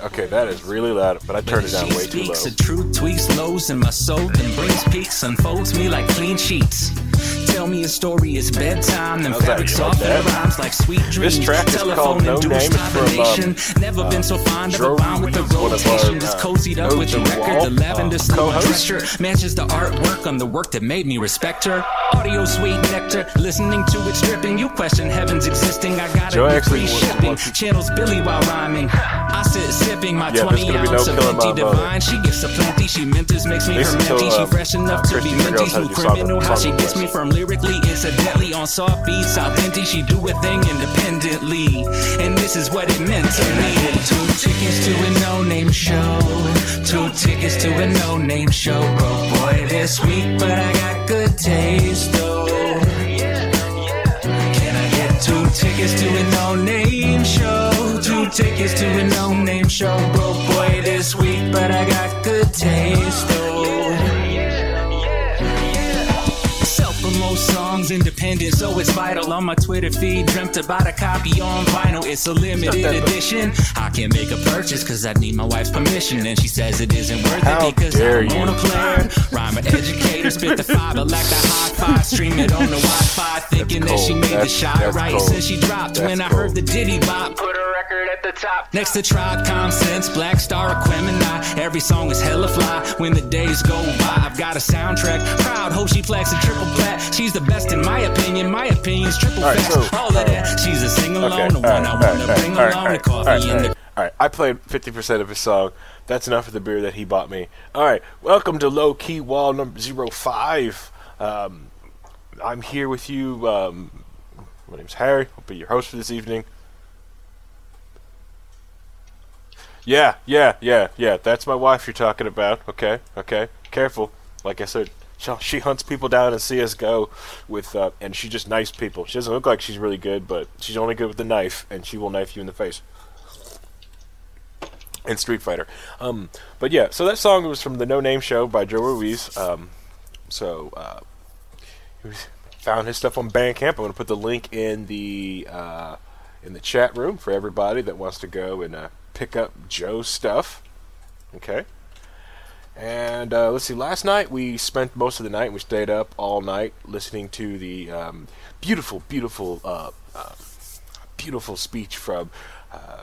Okay, that is really loud, but I turned it down way too low. speaks the truth, tweaks lows in my soul, then brings peaks, unfolds me like clean sheets. Tell me a story, it's bedtime, then that? fabrics like off that? the rhymes like sweet dreams. This track is Telephone called No Name. It's from, um. Never been so fond of a rhyme with the Ruiz, one of our, rotation. Just uh, cozied up with the record, the lavender uh, dress shirt matches the artwork on the work that made me respect her. Audio sweet nectar, listening to it stripping. You question heaven's existing. I got Joe it actually free shipping. Channels Billy while rhyming. I sit sipping my Yeah, there's 20 gonna be no ounce of empty divine. She gives a plenty. She mentors, makes me her mentee. uh, She fresh enough to be Christy mentee. Figueroa Smooth song- criminal. How she gets me from lyrically, incidentally on soft beats, authentic. She do a thing independently, and this is what it meant to me. Two tickets to a no-name show. Two tickets to a no-name show. Broke boy this week, but I got good taste though. Can I get two tickets to a no-name tickets to a no-name show. Broke boy this week, but I got good taste though. Self-promote songs, independent, so it's vital. On my Twitter feed, dreamt about a copy on vinyl. It's a limited edition. I can't make a purchase because I need my wife's permission, and she says it isn't worth How it because I'm you. on a player. Rhyme educator, spit the fiber like the high five, stream it on the Wi-Fi, thinking that she cold. made the shot right cold. since she dropped. That's when I heard the Diddy bop, put a record at the top. Next to Tribe Com Sense, Black Star, Aquemini. Every song is hella fly. When the days go by, I've got a soundtrack. Proud, hope she flex a triple plat. She's the best in my opinion. My opinion's triple All right, facts. so, All of uh, that. She's a sing along, Okay, the all one right, I wanna right, bring along, all the right, coffee and the all right. I played 50% of his song. That's enough of the beer that he bought me. All right, welcome to Low Key Wall number 05. Um, I'm here with you. Um, my name's Harry. I'll be your host for this evening. Yeah, yeah, yeah, yeah. That's my wife you're talking about. Okay, okay. Careful. Like I said, she, she hunts people down in CS:GO with, uh, and she's just nice people. She doesn't look like she's really good, but she's only good with the knife, and she will knife you in the face. In Street Fighter. Um, but yeah, so that song was from the No Name Show by Joe Ruiz. Um, so uh, found his stuff on Bandcamp. I'm to put the link in the uh, in the chat room for everybody that wants to go and uh, pick up Joe's stuff. Okay. And uh, let's see. Last night we spent most of the night. We stayed up all night listening to the um, beautiful, beautiful, uh, uh, beautiful speech from uh,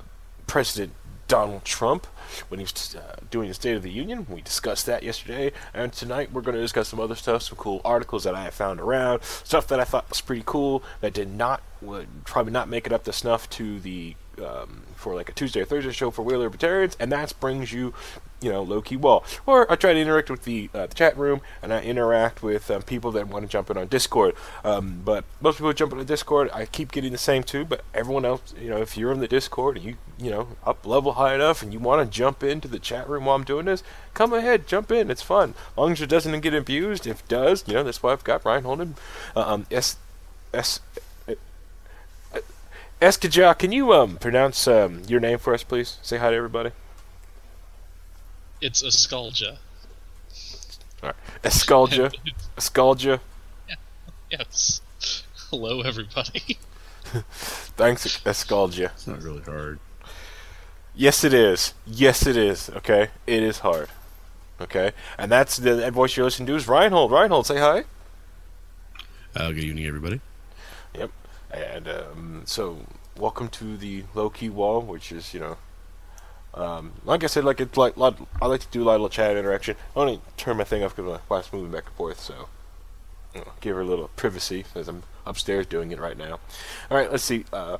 President Donald Trump when he was uh, doing the State of the Union. We discussed that yesterday, and tonight we're going to discuss some other stuff, some cool articles that I have found around, stuff that I thought was pretty cool that did not would probably not make it up to snuff to the um, for like a Tuesday or Thursday show for Wheel Libertarians, and that brings you, you know, low key wall. Or I try to interact with the, uh, the chat room, and I interact with um, people that want to jump in on Discord. Um, but most people jump in on Discord. I keep getting the same too, but everyone else, you know, if you're in the Discord and you, you know, up level high enough and you want to jump into the chat room while I'm doing this, come ahead, jump in. It's fun. As long as it doesn't get abused. If it does, you know, that's why I've got Ryan Holden. Uh, um, S, S, Eskaja, can you um pronounce um your name for us, please? Say hi to everybody. It's a Skulja. All right. Escalja. Escalja. Yes. Hello, everybody. Thanks, Escalja. It's not really hard. Yes, it is. Yes, it is. Okay, it is hard. Okay, and that's the that voice you're listening to is Reinhold. Reinhold, say hi. Uh, good evening, everybody. Yep. And um, so, welcome to the low key wall, which is you know, um, like I said, like it's like lot, I like to do a lot of chat interaction. I only turn my thing off because my wife's moving back and forth, so you know, give her a little privacy as I'm upstairs doing it right now. All right, let's see. Uh,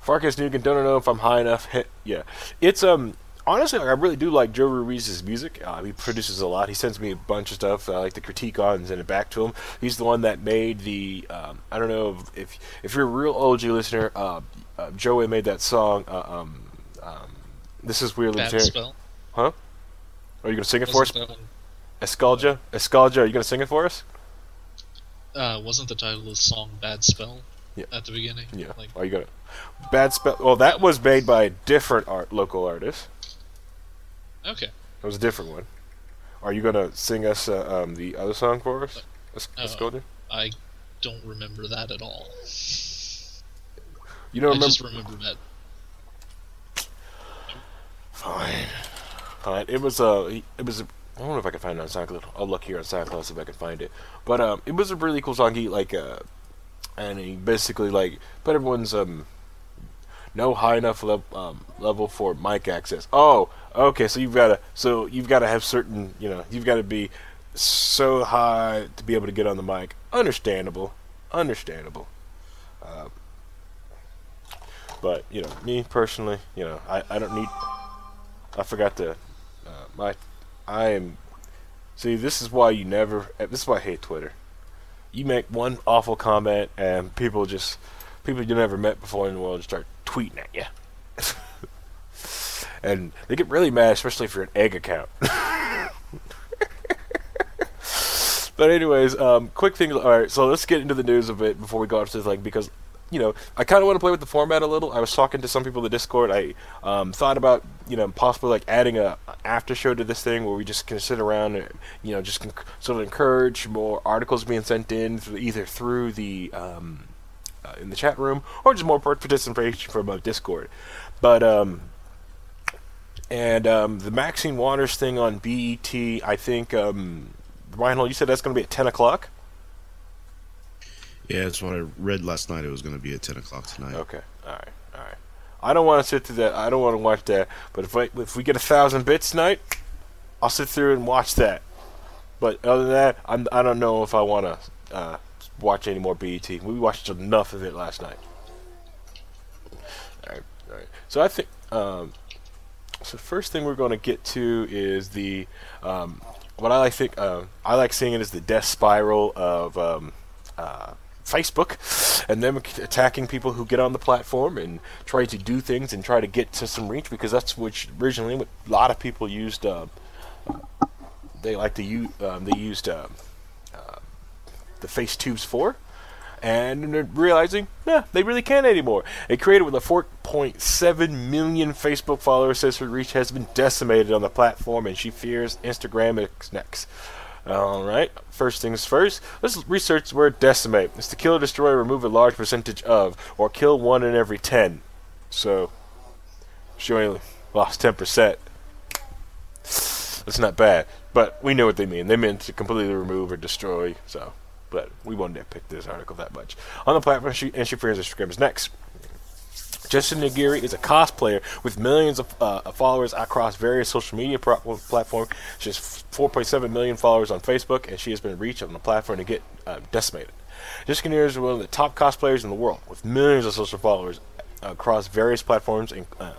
Farkas Nugan, don't know if I'm high enough. Yeah, it's um honestly, like, I really do like Joe Ruiz's music. Uh, he produces a lot. He sends me a bunch of stuff that I like to critique on and send it back to him. He's the one that made the. Um, I don't know if if you're a real OG listener, uh, uh, Joey made that song. Uh, um, this is weird. Bad spell. Huh? Are you gonna sing it for us? Wasn't that one- Escalja, Escalja, are you gonna sing it for us? Uh, wasn't the title of the song "Bad Spell" Yeah. at the beginning? Yeah. Like, Are you gonna? Bad spell. Well, that was made by a different art local artist. okay. It was a different one. Are you gonna sing us uh, um, the other song for us, Es- Uh, Escalja? I don't remember that at all. You don't I remember? just remember that. Fine. Fine. It was a. It was a. I don't know if I can find it on SoundCloud. I'll look here on SoundCloud see if I can find it. But um, it was a really cool song. He like uh, and he basically like put everyone's um, no high enough level um, level for mic access. Oh, okay. So you've got to so you've got to have certain you know you've got to be so high to be able to get on the mic. Understandable, understandable. Uh, but you know, me personally, you know, I, I don't need. I forgot to. Uh, my, I am. See, this is why you never. This is why I hate Twitter. You make one awful comment, and people just people you never met before in the world just start tweeting at you, and they get really mad, especially if you're an egg account. But anyways, um, quick thing. All right, so let's get into the news a bit before we go off to the thing because, you know, I kind of want to play with the format a little. I was talking to some people in the Discord. I um, thought about, you know, possibly like adding a after show to this thing where we just can sit around and, you know, just can sort of encourage more articles being sent in through, either through the um, uh, in the chat room or just more participation from uh, Discord. But um, and um, the Maxine Waters thing on BET, I think. Um, Reinhold, you said that's going to be at 10 o'clock? Yeah, that's what I read last night. It was going to be at 10 o'clock tonight. Okay. All right. All right. I don't want to sit through that. I don't want to watch that. But if I, if we get a thousand bits tonight, I'll sit through and watch that. But other than that, I'm, I don't know if I want to uh, watch any more BET. We watched enough of it last night. All right. All right. So I think. Um, so first thing we're going to get to is the um, what I like think uh, I like seeing it as the death spiral of um, uh, Facebook and them attacking people who get on the platform and try to do things and try to get to some reach because that's which originally what a lot of people used. Uh, they like to use um, they used uh, uh, the face tubes for. And realizing, yeah, they really can't anymore. A creator with a 4.7 million Facebook followers says her reach has been decimated on the platform, and she fears Instagram is next. All right. First things first. Let's research the word decimate. It's to kill or destroy or remove a large percentage of, or kill one in every ten. So, she only lost ten percent. That's not bad, but we know what they mean. They meant to completely remove or destroy. So, but we have picked this article that much. On the platform, she, and she fears Instagram is next. Justin Nagiri is a cosplayer with millions of uh, followers across various social media pro- platforms. She has 4.7 million followers on Facebook, and she has been reached on the platform to get uh, decimated. Justin Nagiri is one of the top cosplayers in the world, with millions of social followers across various platforms. And, uh,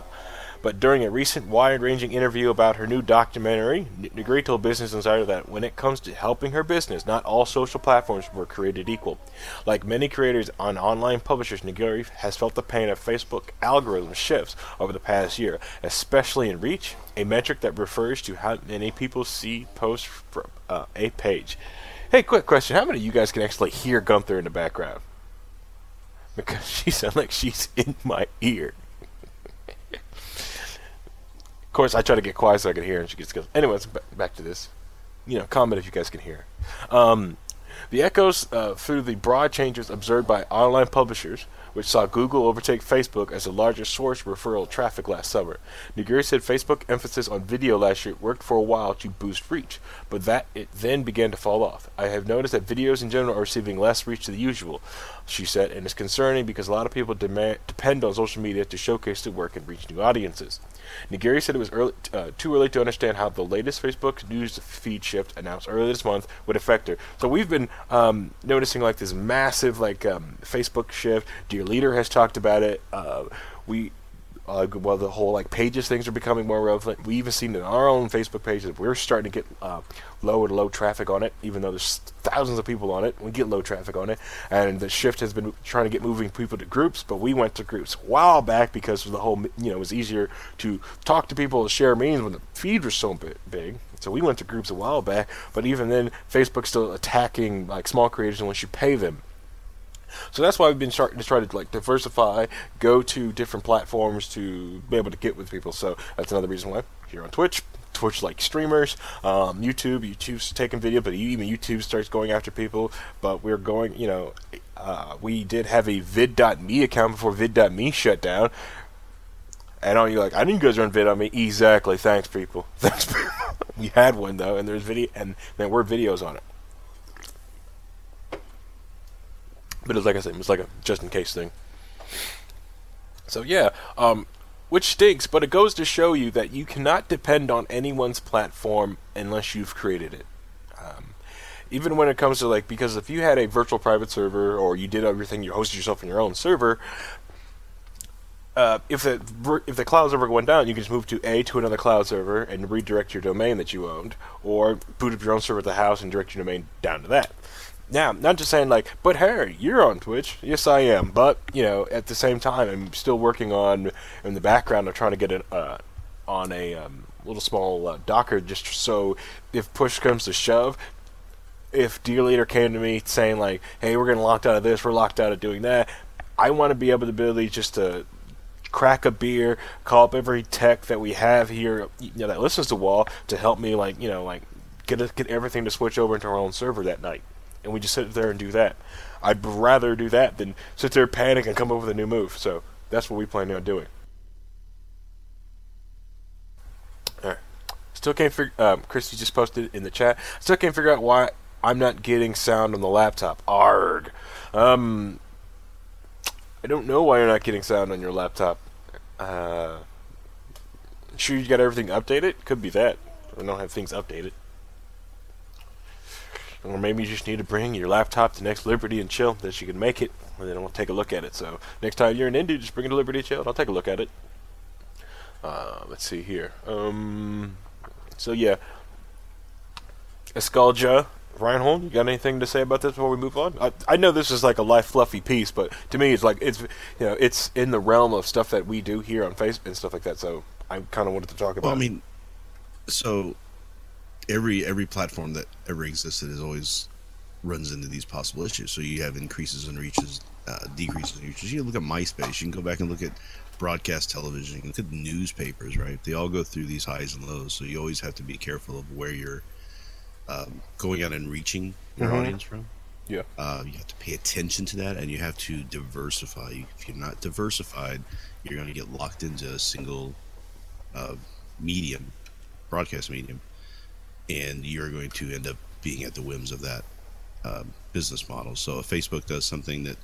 but during a recent wide-ranging interview about her new documentary, Nagiri told Business Insider that when it comes to helping her business, not all social platforms were created equal. Like many creators on online publishers, Nagiri has felt the pain of Facebook algorithm shifts over the past year, especially in reach, a metric that refers to how many people see posts from uh, a page. Hey, quick question: How many of you guys can actually hear Gunther in the background? Because she sounds like she's in my ear. Course, I try to get quiet so I can hear, and she gets goes. Anyways, ba- back to this. You know, comment if you guys can hear. Um, the echoes uh, through the broad changes observed by online publishers which saw Google overtake Facebook as the largest source of referral traffic last summer. Naguri said Facebook emphasis on video last year worked for a while to boost reach, but that it then began to fall off. I have noticed that videos in general are receiving less reach than usual, she said, and it's concerning because a lot of people demand, depend on social media to showcase their work and reach new audiences. Nagiri said it was early, uh, too early to understand how the latest Facebook news feed shift announced earlier this month would affect her. So we've been um, noticing like this massive like um, Facebook shift. Dear Leader has talked about it. Uh, we uh, well, the whole like pages things are becoming more relevant. We even seen in our own Facebook page that we're starting to get uh, low and low traffic on it, even though there's thousands of people on it. We get low traffic on it, and the shift has been trying to get moving people to groups. But we went to groups a while back because of the whole, you know, it was easier to talk to people, to share memes when the feed was so big. So we went to groups a while back, but even then, Facebook's still attacking like small creators unless you pay them. So that's why we've been starting to try to like diversify, go to different platforms to be able to get with people. So that's another reason why here on Twitch, Twitch like streamers, um, YouTube, YouTube's taking video, but even YouTube starts going after people. But we're going, you know, uh, we did have a vid.me account before vid.me shut down. And all you like, I didn't guys run vid on me. Exactly. Thanks, people. Thanks, people. we had one though, and there's video, and there were videos on it. But it's like I said, it's like a just in case thing. So yeah, um, which stinks, but it goes to show you that you cannot depend on anyone's platform unless you've created it. Um, even when it comes to like, because if you had a virtual private server or you did everything, you hosted yourself in your own server. Uh, if the if the cloud server went down, you can just move to a to another cloud server and redirect your domain that you owned, or boot up your own server at the house and direct your domain down to that. Now, not just saying like, but Harry, you're on Twitch. Yes, I am. But you know, at the same time, I'm still working on in the background. I'm trying to get it uh, on a um, little small uh, Docker, just so if push comes to shove, if Dear Leader came to me saying like, "Hey, we're getting locked out of this. We're locked out of doing that," I want to be able to ability just to crack a beer, call up every tech that we have here, you know, that listens to Wall to help me like, you know, like get a, get everything to switch over into our own server that night and we just sit there and do that. I'd rather do that than sit there, panic, and come up with a new move. So that's what we plan on doing. All right. Still can't figure. Um, Christy just posted in the chat. Still can't figure out why I'm not getting sound on the laptop. Arg. Um, I don't know why you're not getting sound on your laptop. Uh, sure you got everything updated? Could be that. I don't have things updated. Or maybe you just need to bring your laptop to Next Liberty and chill, that you can make it, and then we'll take a look at it. So next time you're in Indy, just bring it to Liberty and chill, and I'll take a look at it. Uh, let's see here. Um, so yeah, Escalja, Reinhold, you got anything to say about this before we move on? I, I know this is like a life fluffy piece, but to me, it's like it's you know it's in the realm of stuff that we do here on Facebook and stuff like that. So I kind of wanted to talk about. Well, I mean, so every every platform that ever existed is always runs into these possible issues. So you have increases and reaches, uh, decreases in reaches. You look at MySpace. You can go back and look at broadcast television. You can look at newspapers. Right? They all go through these highs and lows. So you always have to be careful of where you're um, going out and reaching your Mhm. audience from. Yeah. Uh, you have to pay attention to that, and you have to diversify. If you're not diversified, you're going to get locked into a single uh, medium, broadcast medium, and you're going to end up being at the whims of that um, business model. So if Facebook does something that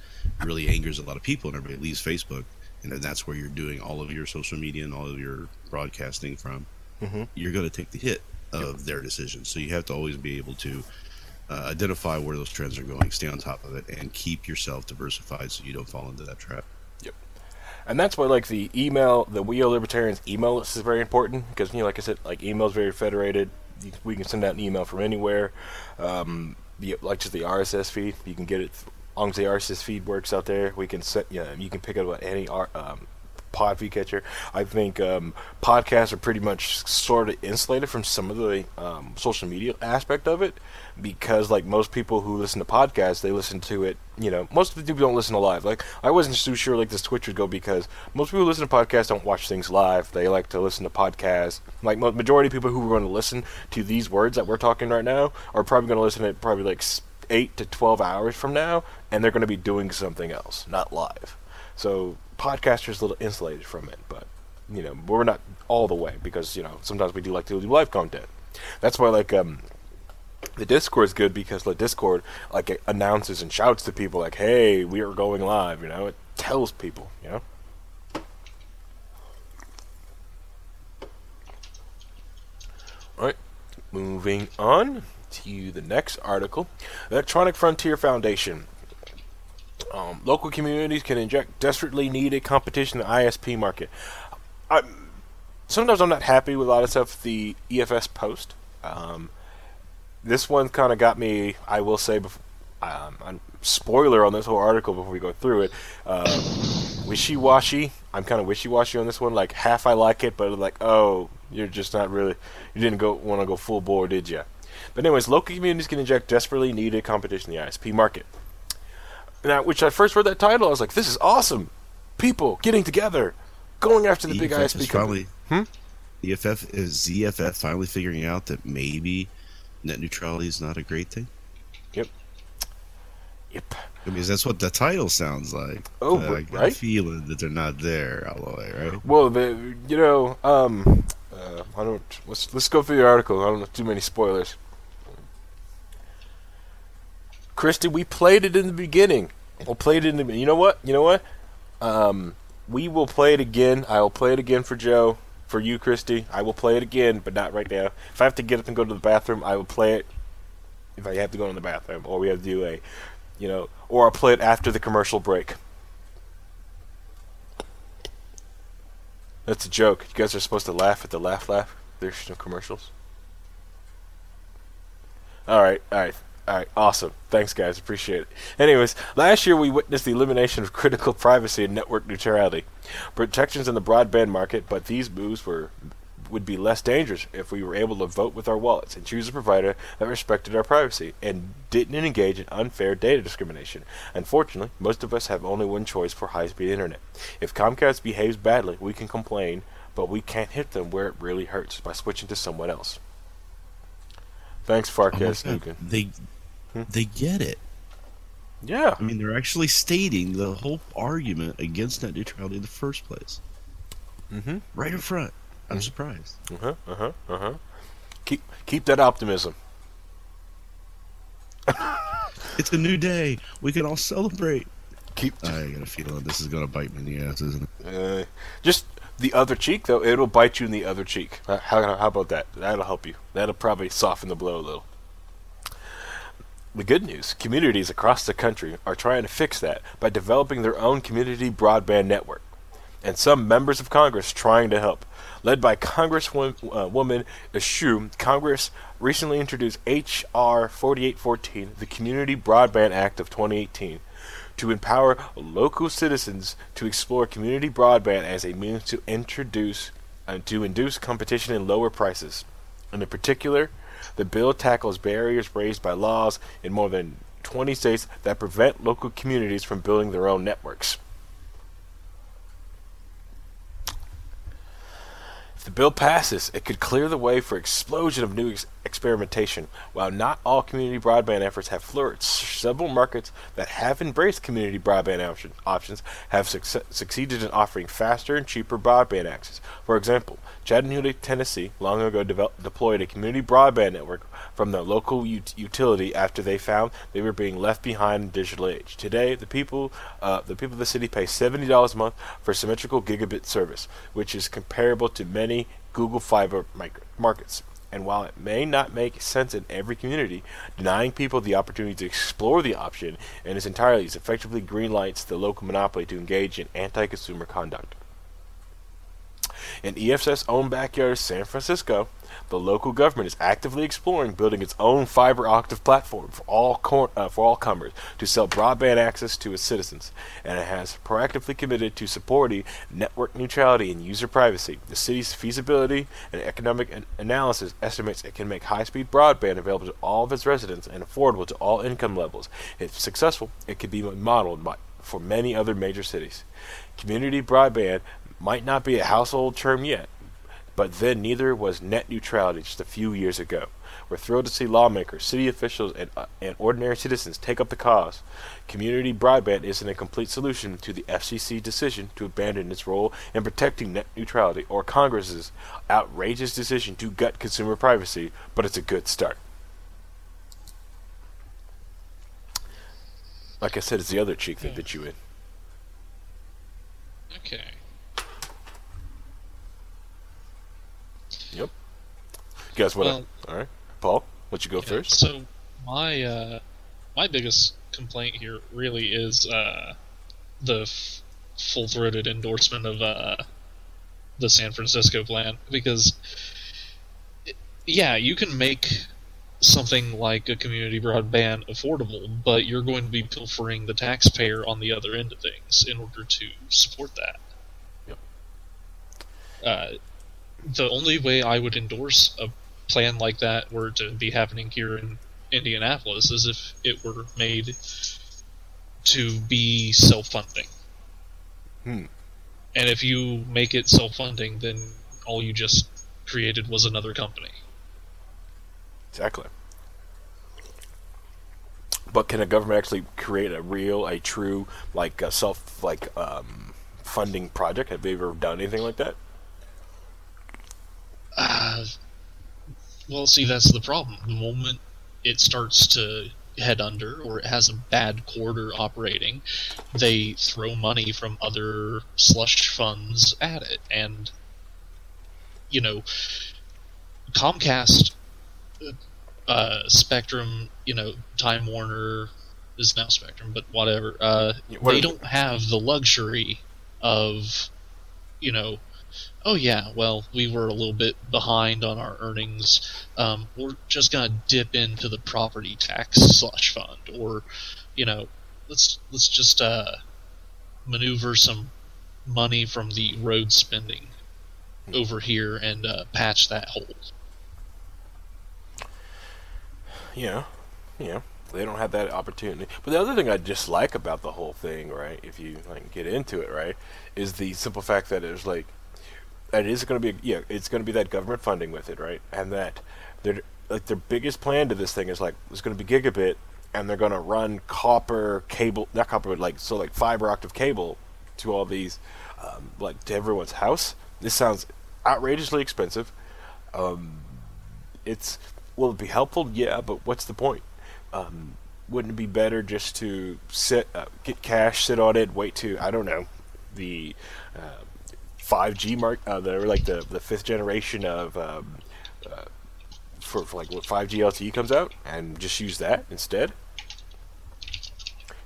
really angers a lot of people, and everybody leaves Facebook, and then that's where you're doing all of your social media and all of your broadcasting from, Mhm. you're going to take the hit of their decision. So you have to always be able to uh, identify where those trends are going, stay on top of it, and keep yourself diversified so you don't fall into that trap. Yep. And that's why, like, the email, the We Are Libertarians email list is very important because, you know, like I said, like, email is very federated. You, we can send out an email from anywhere. Um, the, like, just the RSS feed, you can get it, as long as the RSS feed works out there, we can set, yeah, you can pick up any um, pod feed catcher. I think um, podcasts are pretty much sort of insulated from some of the um, social media aspect of it because, like most people who listen to podcasts, they listen to it. You know, most of the people don't listen to live. Like I wasn't too sure like this Twitch would go because most people who listen to podcasts don't watch things live. They like to listen to podcasts. Like majority of people who are going to listen to these words that we're talking right now are probably going to listen to it probably like eight to twelve hours from now, and they're going to be doing something else, not live. So podcasters a little insulated from it, but you know we're not all the way because you know sometimes we do like to do live content. That's why like um the Discord is good because the Discord like announces and shouts to people like, "Hey, we are going live." You know, it tells people. You know. All right, moving on to the next article. Electronic Frontier Foundation. Um, local communities can inject desperately needed competition in the ISP market. i sometimes I'm not happy with a lot of stuff the EFF post. Um, this one kind of got me. I will say, um, spoiler on this whole article before we go through it. Uh, wishy-washy. I'm kind of wishy-washy on this one. Like half I like it, but like, oh, you're just not really. You didn't go want to go full bore, did you? But anyways, local communities can inject desperately needed competition in the ISP market. Now, which I first read that title, I was like, this is awesome. People getting together, going after the, the big ISP company. Hmm? The EFF is ZFF finally figuring out that maybe net neutrality is not a great thing. Yep. Yep. I mean, that's what the title sounds like. Oh, uh, I right? a feeling that they're not there all the way, right? Well, the you know, um, uh, I don't. Let's let's go through the article. I don't know too many spoilers. Christy, we played it in the beginning. We'll play it in the. You know what? You know what? Um, we will play it again. I will play it again for Joe, for you, Christy. I will play it again, but not right now. If I have to get up and go to the bathroom, I will play it. If I have to go in the bathroom, or we have to do a, you know, or I'll play it after the commercial break. That's a joke. You guys are supposed to laugh at the laugh laugh. There's no commercials. All right, all right. All right, awesome. Thanks, guys. Appreciate it. Anyways, last year we witnessed the elimination of critical privacy and network neutrality, protections in the broadband market. But these moves were would be less dangerous if we were able to vote with our wallets and choose a provider that respected our privacy and didn't engage in unfair data discrimination. Unfortunately, most of us have only one choice for high-speed internet. If Comcast behaves badly, we can complain, but we can't hit them where it really hurts by switching to someone else. Thanks, Farkas uh-huh. oh They? They get it. Yeah. I mean, they're actually stating the whole argument against net neutrality in the first place. Mm-hmm. Right in front. I'm mm-hmm. surprised. Uh huh. Uh huh. Uh huh. Keep keep that optimism. it's a new day. We can all celebrate. Keep. I got a feeling this is gonna bite me in the ass, isn't it? Uh, just the other cheek, though. It'll bite you in the other cheek. How, how about that? That'll help you. That'll probably soften the blow a little. The good news communities across the country are trying to fix that by developing their own community broadband network. And some members of Congress trying to help. Led by Congresswoman uh, Eshoo, Congress recently introduced H.R. 4814, the Community Broadband Act of 2018, to empower local citizens to explore community broadband as a means to introduce uh, to induce competition and lower prices. And in particular, the bill tackles barriers raised by laws in more than 20 states that prevent local communities from building their own networks. If the bill passes, it could clear the way for explosion of new experimentation. While not all community broadband efforts have flourished, several markets that have embraced community broadband option, options have succeeded in offering faster and cheaper broadband access. For example, Chattanooga, Tennessee, long ago deployed a community broadband network from the local ut- utility after they found they were being left behind in the digital age. Today, the people, uh, the people of the city pay seventy dollars a month for symmetrical gigabit service, which is comparable to many Google Fiber markets. And while it may not make sense in every community, denying people the opportunity to explore the option in its entirety effectively greenlights the local monopoly to engage in anti-consumer conduct. In EFF's own backyard, San Francisco, the local government is actively exploring building its own fiber optic platform for all cor- uh, for all comers to sell broadband access to its citizens, and it has proactively committed to supporting network neutrality and user privacy. The city's feasibility and economic an- analysis estimates it can make high-speed broadband available to all of its residents and affordable to all income levels. If successful, it could be modeled by, for many other major cities. Community broadband might not be a household term yet, but then neither was net neutrality just a few years ago. We're thrilled to see lawmakers, city officials, and, uh, and ordinary citizens take up the cause. Community broadband isn't a complete solution to the FCC decision to abandon its role in protecting net neutrality or Congress's outrageous decision to gut consumer privacy, but it's a good start. Like I said, it's the other cheek that bit you in. Okay. Yep. You guys want Well- All right, Paul, let you go Yeah, first. So my uh, my biggest complaint here really is uh, the f- full-throated endorsement of uh, the San Francisco plan because it- yeah, you can make something like a community broadband affordable, but you're going to be pilfering the taxpayer on the other end of things in order to support that. Yep. Uh, the only way I would endorse a plan like that were to be happening here in Indianapolis is if it were made to be self-funding. Hmm. And if you make it self-funding, then all you just created was another company. Exactly. But can a government actually create a real, a true, like a self, like um, funding project? Have they ever done anything like that? Uh, well, see, that's the problem. The moment it starts to head under or it has a bad quarter operating, they throw money from other slush funds at it. And, you know, Comcast, uh, Spectrum, you know, Time Warner is now Spectrum, but whatever. Uh, what they don't have the luxury of, you know, oh yeah, well, we were a little bit behind on our earnings. Um, we're just gonna dip into the property tax slush fund, or you know, let's let's just uh, maneuver some money from the road spending over here and uh, patch that hole. Yeah, yeah. They don't have that opportunity. But the other thing I dislike about the whole thing, right, if you like get into it, right, is the simple fact that it's like that it is going to be yeah, it's going to be that government funding with it, right, and that they're like their biggest plan to this thing is like it's going to be gigabit, and they're going to run copper cable, not copper, but like so like fiber optic cable to all these, um, like to everyone's house. This sounds outrageously expensive. Um, it's will it be helpful? Yeah, but what's the point? Um, wouldn't it be better just to sit, uh, get cash, sit on it, wait to I don't know, the uh, 5G mark, uh, the like the the fifth generation of um, uh, for, for like what 5G LTE comes out, and just use that instead,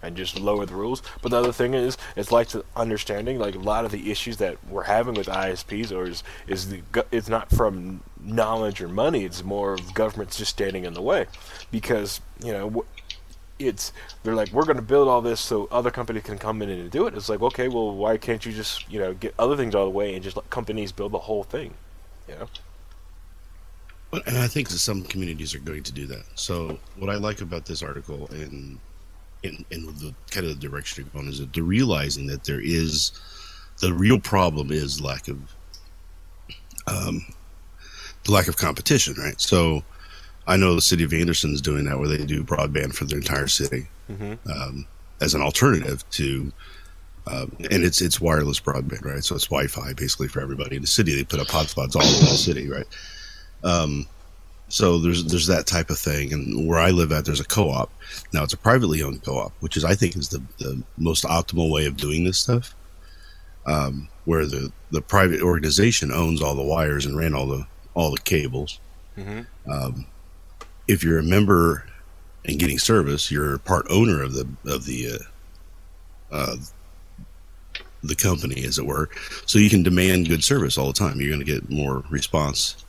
and just lower the rules. But the other thing is, it's like the understanding, like a lot of the issues that we're having with ISPs, or is is the it's not from knowledge or money. It's more of governments just standing in the way, because you know. wh- It's they're like we're going to build all this so other companies can come in and do it. It's like okay, well, why can't you just you know get other things out of the way and just let companies build the whole thing? You know, and I think that some communities are going to do that. So what I like about this article and in in the kind of the direction you're going is that they're realizing that there is the real problem is lack of um the lack of competition, right? So I know the city of Anderson's doing that where they do broadband for their entire city um, as an alternative to um, and it's it's wireless broadband, right? So it's Wi-Fi basically for everybody in the city. They put up hotspots all over the city, right? Um, so there's there's that type of thing, and where I live at, there's a co-op. Now it's a privately owned co-op, which is I think is the, the most optimal way of doing this stuff. Um, where the the private organization owns all the wires and ran all the all the cables. Um, if you're a member and getting service, you're part owner of the of the uh, uh, the company, as it were. So you can demand good service all the time. You're going to get more response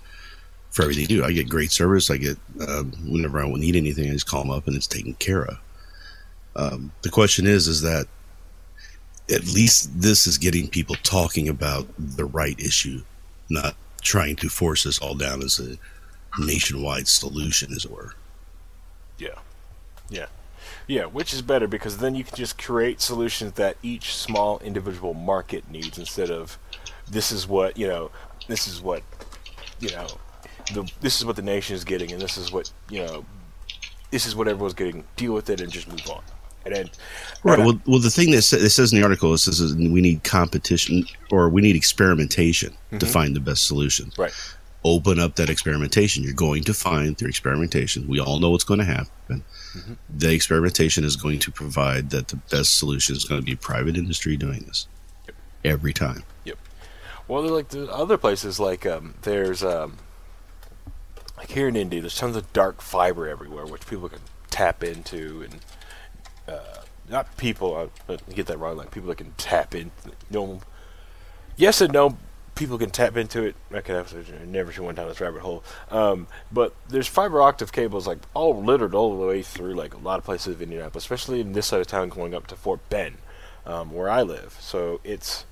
for everything you do. I get great service. I get um, whenever I need anything, I just call them up and it's taken care of. Um, the question is, is that at least this is getting people talking about the right issue, not trying to force us all down as a nationwide solution, as it were. Yeah. Yeah. Yeah, which is better because then you can just create solutions that each small individual market needs instead of this is what, you know, this is what, you know, the this is what the nation is getting, and this is what you know, this is what everyone's getting. Deal with it and just move on. And then, Right. and I- Well, well, the thing that it says in the article is, is we need competition or we need experimentation to mm-hmm. find the best solution. right. Open up that experimentation. You're going to find through experimentation. We all know what's going to happen. The experimentation is going to provide that the best solution is going to be private industry doing this every time. Yep. Well, like the other places, like um, there's um, like here in Indy, there's tons of dark fiber everywhere, which people can tap into, and uh, not people. uh, But I get that wrong. Like people that can tap in. No, yes and no. People can tap into it. I could have I never should went down this rabbit hole. Um, but there's fiber optic cables like all littered all the way through like a lot of places in Indianapolis, especially in this side of town, going up to Fort Bend, um, where I live. So it's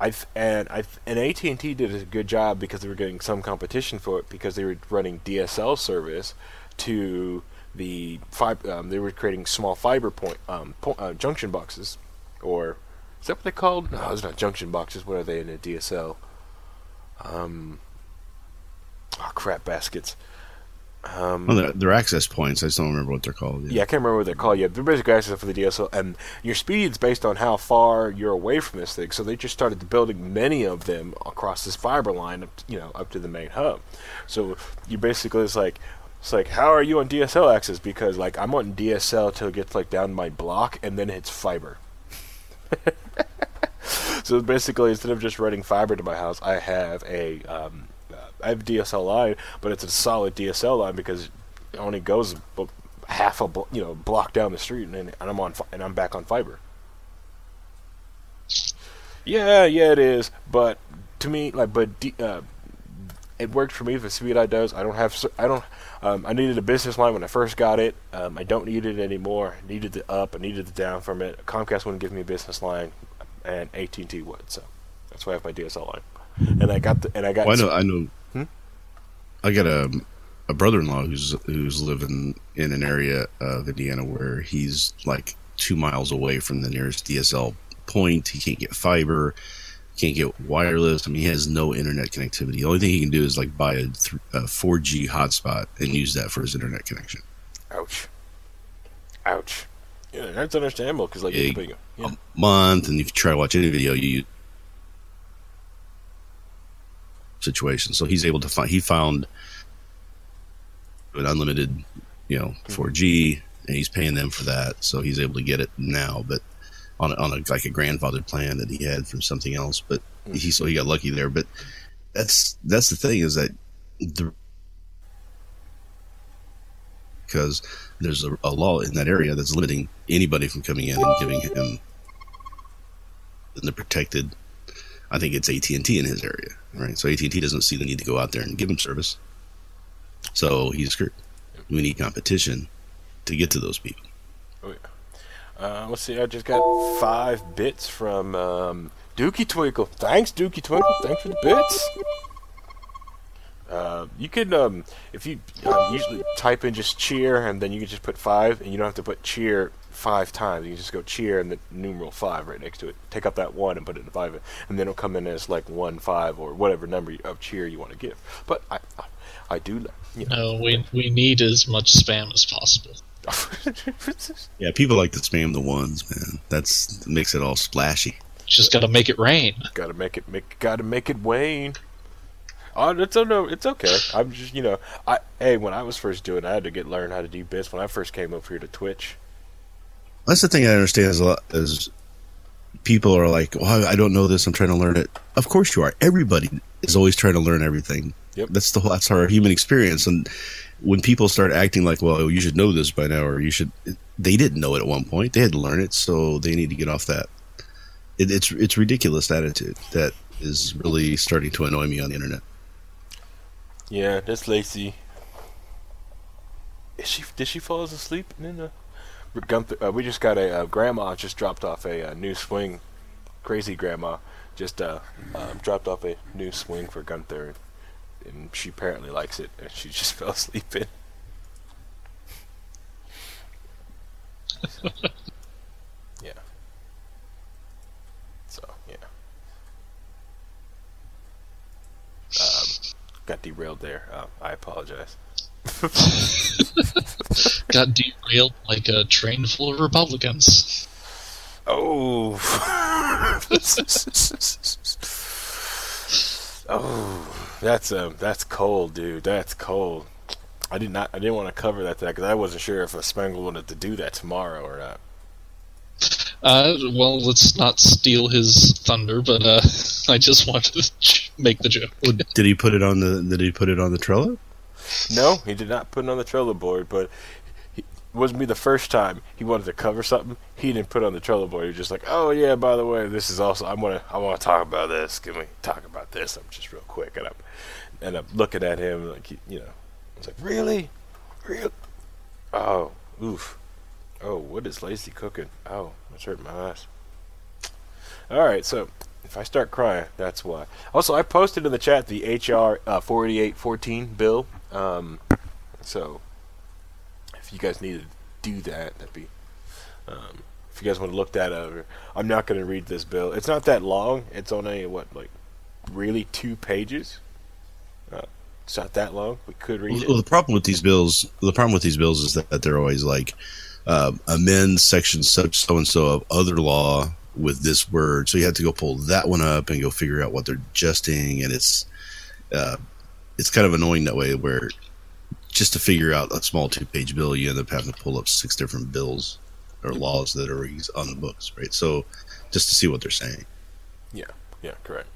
I and I and AT and T did a good job because they were getting some competition for it because they were running DSL service to the fiber. Um, they were creating small fiber point um, uh, junction boxes, or is that what they're called? No, it's not junction boxes. What are they in a DSL? Um, oh crap, baskets. Um, Well, they're, they're access points. I just don't remember what they're called. yeah, I can't remember what they're called yet. They're basically access for the DSL, and your speed's based on how far you're away from this thing. So they just started building many of them across this fiber line, up to, you know, up to the main hub. So you basically it's like, it's like, how are you on DSL access? Because like I'm on DSL till it gets like down my block, and then it's fiber. so basically, instead of just running fiber to my house, I have a um, I have DSL line, but it's a solid DSL line because it only goes half a you know block down the street, and, and I'm on and I'm back on fiber. Yeah, yeah, it is, but to me, like, but D, uh, it worked for me. The speed I does, I don't have, I don't. Um, I needed a business line when I first got it. Um, I don't need it anymore. I needed the up, I needed the down from it. Comcast wouldn't give me a business line, and AT and T would. So that's why I have my DSL line. And I got the, and I got. Well, I know. I know. Hmm? I got a a brother-in-law who's who's living in an area of Indiana where he's like two miles away from the nearest DSL point. He can't get fiber, can't get wireless. I mean, he has no internet connectivity. The only thing he can do is like buy a, th- a 4G hotspot and use that for his internet connection. Ouch. Ouch. Yeah, that's understandable because like Yeah, it's big. Yeah. A month, and if you try to watch any video, you use situation. So he's able to find. He found an unlimited, you know, hmm. 4G, and he's paying them for that. So he's able to get it now, but on a, on a like a grandfathered plan that he had from something else. But he mm-hmm. so he got lucky there. But that's that's the thing is that the because there's a, a law in that area that's limiting anybody from coming in and giving him the protected. I think it's AT and T in his area, right? So AT and T doesn't see the need to go out there and give him service. So he's screwed. We need competition to get to those people. Uh, let's see. I just got five bits from um, Dookie Twinkle. Thanks, Dookie Twinkle. Thanks for the bits. Uh, you can, um, if you uh, usually type in just cheer, and then you can just put five, and you don't have to put cheer five times. You can just go cheer and the numeral five right next to it. Take out that one and put it in five, and then it'll come in as like one five or whatever number of cheer you want to give. But I, I, I do, you know. No, we we need as much spam as possible. Yeah, people like to spam the ones, man. That's makes it all splashy. Just got to make it rain. gotta make it make gotta make it wane. Oh, it's oh, no, it's okay. I'm just you know, I hey, when I was first doing, it, I had to get learn how to do bits when I first came up here to Twitch. That's the thing I understand is a lot is people are like, "Well, I don't know this. I'm trying to learn it." Of course you are. Everybody is always trying to learn everything. Yep. That's the whole, that's our human experience. And when people start acting like, "Well, you should know this by now," or "You should," they didn't know it at one point. They had to learn it, so they need to get off that. It, it's it's ridiculous attitude that is really starting to annoy me on the internet. Yeah, that's Lacey. Is she? Did she fall asleep? Gunther, uh, we just got a uh, grandma just dropped off a, uh new swing. Crazy grandma just uh, um, dropped off a new swing for Gunther, and she apparently likes it. And she just fell asleep in. yeah. So yeah. Um, got derailed there. Uh, I apologize. Got derailed like a train full of Republicans. Oh. Oh, that's um, that's cold, dude. That's cold. I did not. I didn't want to cover that that because I wasn't sure if a Spangle wanted to do that tomorrow or not. Uh, well, let's not steal his thunder, but uh, I just wanted to make the joke. Well, did he put it on the? Did he put it on the Trello? No, he did not put it on the Trello board, but he, it wasn't be the first time he wanted to cover something. He didn't put on the Trello board. He was just like, "Oh yeah, by the way, this is also I want to I want to talk about this. Can we talk about this?" I'm just real quick, and I'm and I'm looking at him like you know, I was like, "Really, real? Oh, oof. Oh, what is Lazy cooking? Oh, that's hurting my eyes." All right, so if I start crying, that's why. Also, I posted in the chat the HR uh, 48814 bill. Um, so you guys need to do that, that'd be. Um, if you guys want to look that over, I'm not going to read this bill. It's not that long. It's only what like really two pages. Uh, it's not that long. We could read Well, it. the problem with these bills, the problem with these bills is that, they're always like uh, amend section such so and so of other law with this word. So you have to go pull that one up and go figure out what they're adjusting, and it's uh, it's kind of annoying that way. Where just to figure out a small two page bill, you end up having to pull up six different bills or laws that are on the books, right? So just to see what they're saying. Yeah, yeah, correct.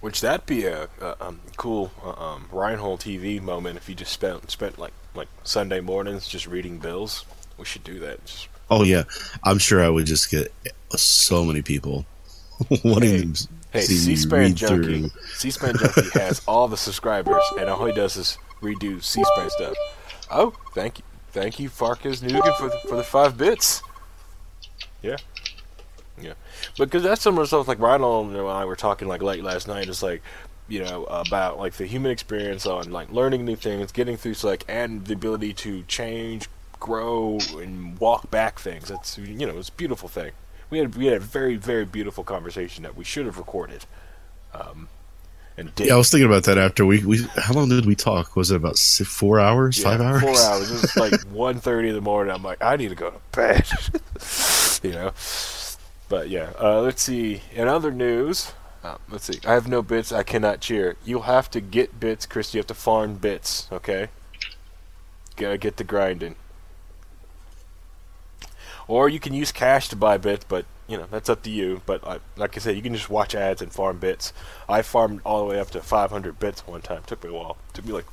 Which that'd be a, a um, cool uh, um, Reinhold TV moment if you just spent spent like like Sunday mornings just reading bills. We should do that. Just, Oh yeah, I'm sure I would just get so many people wanting to hey, see C-SPAN read Junkie, through. C-SPAN Junkie has all the subscribers, and all he does is redo C-SPAN stuff. Oh, thank you, thank you, Farkas Nugan for the, for the five bits. Yeah, yeah, because that's some of the stuff like Reinhold and I were talking like late last night. It's like you know about like the human experience on like learning new things, getting through like and the ability to change, grow, and walk back things. That's you know it's a beautiful thing. We had we had a very very beautiful conversation that we should have recorded, um, and did. Yeah, I was thinking about that after we, we how long did we talk? Was it about six, four hours, Yeah, five hours? Four hours. It was like 1.30 in the morning. I'm like, I need to go to bed. you know. But yeah, uh, let's see. In other news, uh, let's see. I have no bits. I cannot cheer. You'll have to get bits, Chris. You have to farm bits. Okay. Gotta get the grinding. Or you can use cash to buy bits, but you know that's up to you. But uh, like I said, you can just watch ads and farm bits. I farmed all the way up to 500 bits one time. It took me a while. It took me like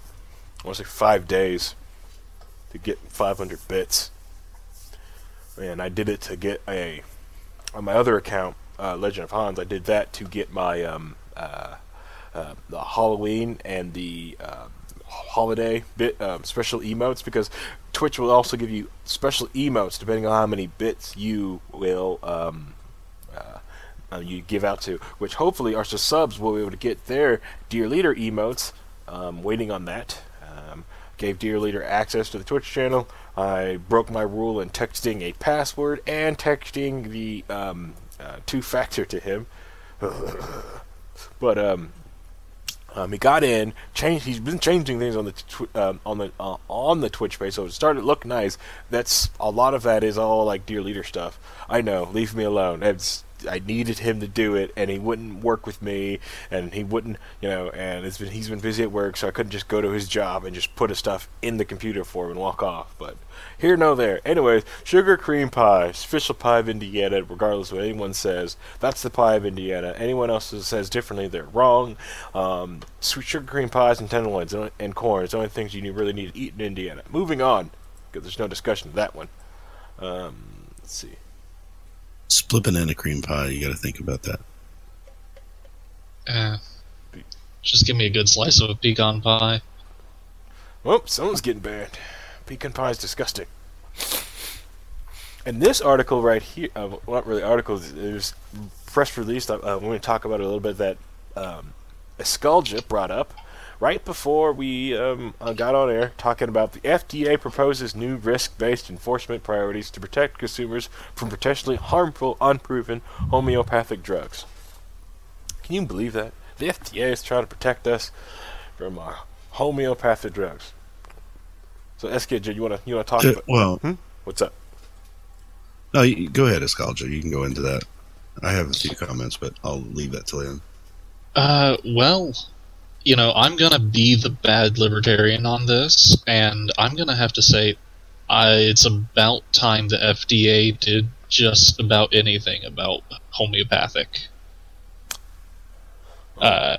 I want to say five days to get 500 bits. And I did it to get a on my other account, uh, Legend of Hans. I did that to get my um, uh, uh, the Halloween and the uh, holiday bit um, special emotes because Twitch will also give you special emotes depending on how many bits you will um, uh, uh, you give out to. Which hopefully our subs will be able to get their Dear Leader emotes. Um, waiting on that. Um, gave Dear Leader access to the Twitch channel. I broke my rule in texting a password and texting the um, uh, two-factor to him. but um, um, he got in, changed. He's been changing things on the tw- um, on the uh, on the Twitch page, so it started to look nice. That's a lot of that is all like Dear Leader stuff. I know, leave me alone. It's, I needed him to do it, and he wouldn't work with me, and he wouldn't, you know. And it's been he's been busy at work, so I couldn't just go to his job and just put his stuff in the computer for him and walk off. But here, no, there. Anyways, sugar cream pie, official pie of Indiana. Regardless of what anyone says, that's the pie of Indiana. Anyone else who says differently, they're wrong. Um, sweet sugar cream pies and tenderloins and- and corn is the only things you really need to eat in Indiana. Moving on, because there's no discussion of that one. Um, let's see. Split banana cream pie. You got to think about that. Eh. Just give me a good slice of a pecan pie. Well, someone's getting banned. Pecan pie is disgusting. And this article right here, uh, well, not really articles, it was press released. Uh, I'm going to talk about it a little bit that um, Esculja brought up right before we um, uh, got on air, talking about the FDA proposes new risk-based enforcement priorities to protect consumers from potentially harmful, unproven homeopathic drugs. Can you believe that? The FDA is trying to protect us from uh, homeopathic drugs. So, SKJ, you want to you want to talk Uh, about well, what's up? no, you, go ahead, Escalja. You can go into that. I have a few comments, but I'll leave that till then. Uh, well, you know, I'm gonna be the bad libertarian on this, and I'm gonna have to say, I, it's about time the FDA did just about anything about homeopathic. Uh,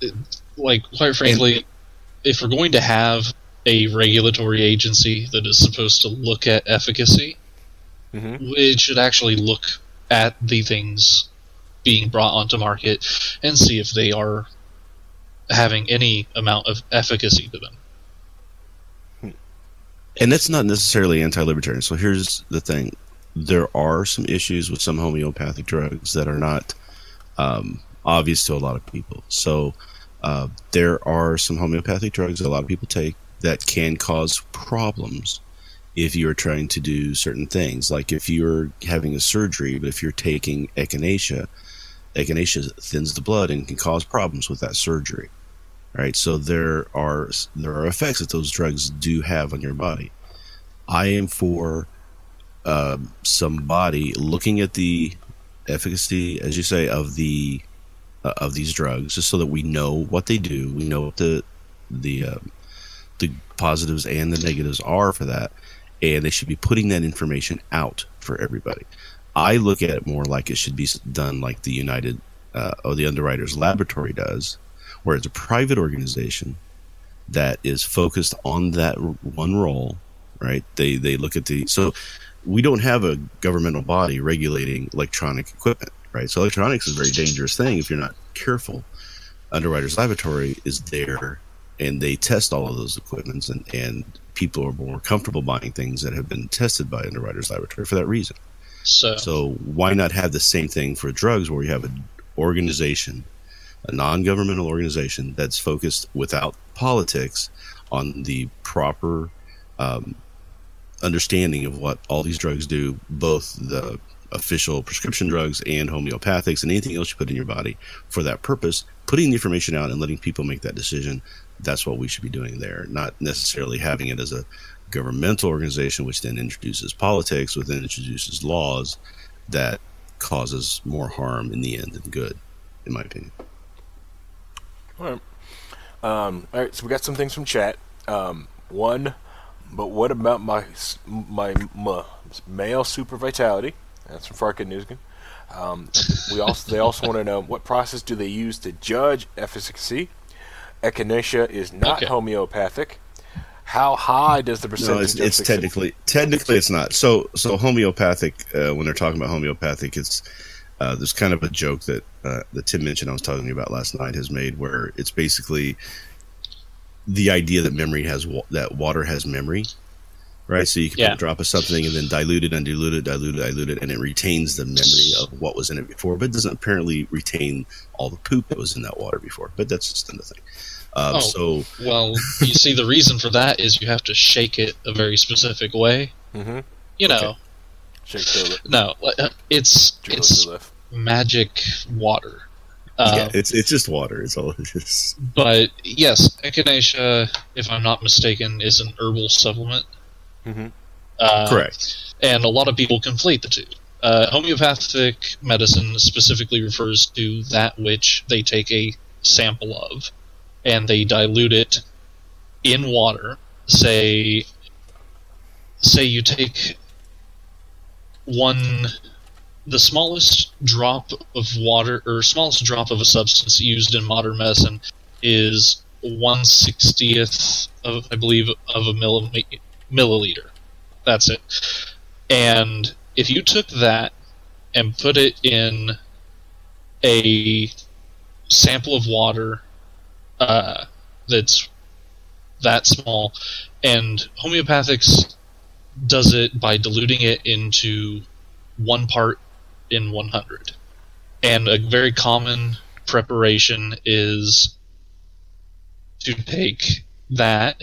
it- like, quite frankly, if we're going to have a regulatory agency that is supposed to look at efficacy, Mhm. it should actually look at the things being brought onto market and see if they are having any amount of efficacy to them. And that's not necessarily anti-libertarian. So here's the thing: there are some issues with some homeopathic drugs that are not um, obvious to a lot of people. So uh, there are some homeopathic drugs that a lot of people take that can cause problems if you're trying to do certain things. Like if you're having a surgery, but if you're taking echinacea, echinacea thins the blood and can cause problems with that surgery right? So there are there are effects that those drugs do have on your body. I am for uh, somebody looking at the efficacy, as you say, of the uh, of these drugs, just so that we know what they do, we know what the the um, the positives and the negatives are for that, and they should be putting that information out for everybody. I look at it more like it should be done like the United uh, or the Underwriters Laboratory does, where it's a private organization that is focused on that one role, right? They they look at the so we don't have a governmental body regulating electronic equipment, right? So electronics is a very dangerous thing if you're not careful. Underwriters Laboratory is there and they test all of those equipments and, and people are more comfortable buying things that have been tested by Underwriters Laboratory for that reason. So, So why not have the same thing for drugs where you have an organization, a non-governmental organization that's focused without politics on the proper um, understanding of what all these drugs do, both the official prescription drugs and homeopathics and anything else you put in your body for that purpose, putting the information out and letting people make that decision. That's what we should be doing there, not necessarily having it as a governmental organization, which then introduces politics, which then introduces laws that causes more harm in the end than good, in my opinion. All right. Um, all right. So we got some things from chat. Um, one, but what about my my, my male super vitality? That's from Farka Newskin. Um, we also they also want to know what process do they use to judge efficacy? Echinacea is not Okay. homeopathic. How high does the percentage? No, it's, it's technically technically it's not. So so homeopathic uh, when they're talking about homeopathic, it's uh, there's kind of a joke that uh, that Tim Minchin I was talking about last night has made where it's basically the idea that memory has wa- that water has memory, right? So you can Yeah. put a drop of something and then dilute it and dilute it, dilute it, dilute it, and it retains the memory of what was in it before, but it doesn't apparently retain all the poop that was in that water before. But that's just another thing. Um, Oh. So well, you see, the reason for that is you have to shake it a very specific way. Mhm. You know, Okay. Shake the no, uh, it's jiggle it's magic water. Uh, yeah, it's it's just water. It's all it is. But yes, echinacea, if I'm not mistaken, is an herbal supplement. Mhm. Uh, Correct. And a lot of people conflate the two. Uh, homeopathic medicine specifically refers to that which they take a sample of and they dilute it in water. Say, say you take one, the smallest drop of water or smallest drop of a substance used in modern medicine is one sixtieth of, I believe, of a milli- milliliter. That's it. And if you took that and put it in a sample of water uh, that's that small, and homeopathics does it by diluting it into one part in 100. And a very common preparation is to take that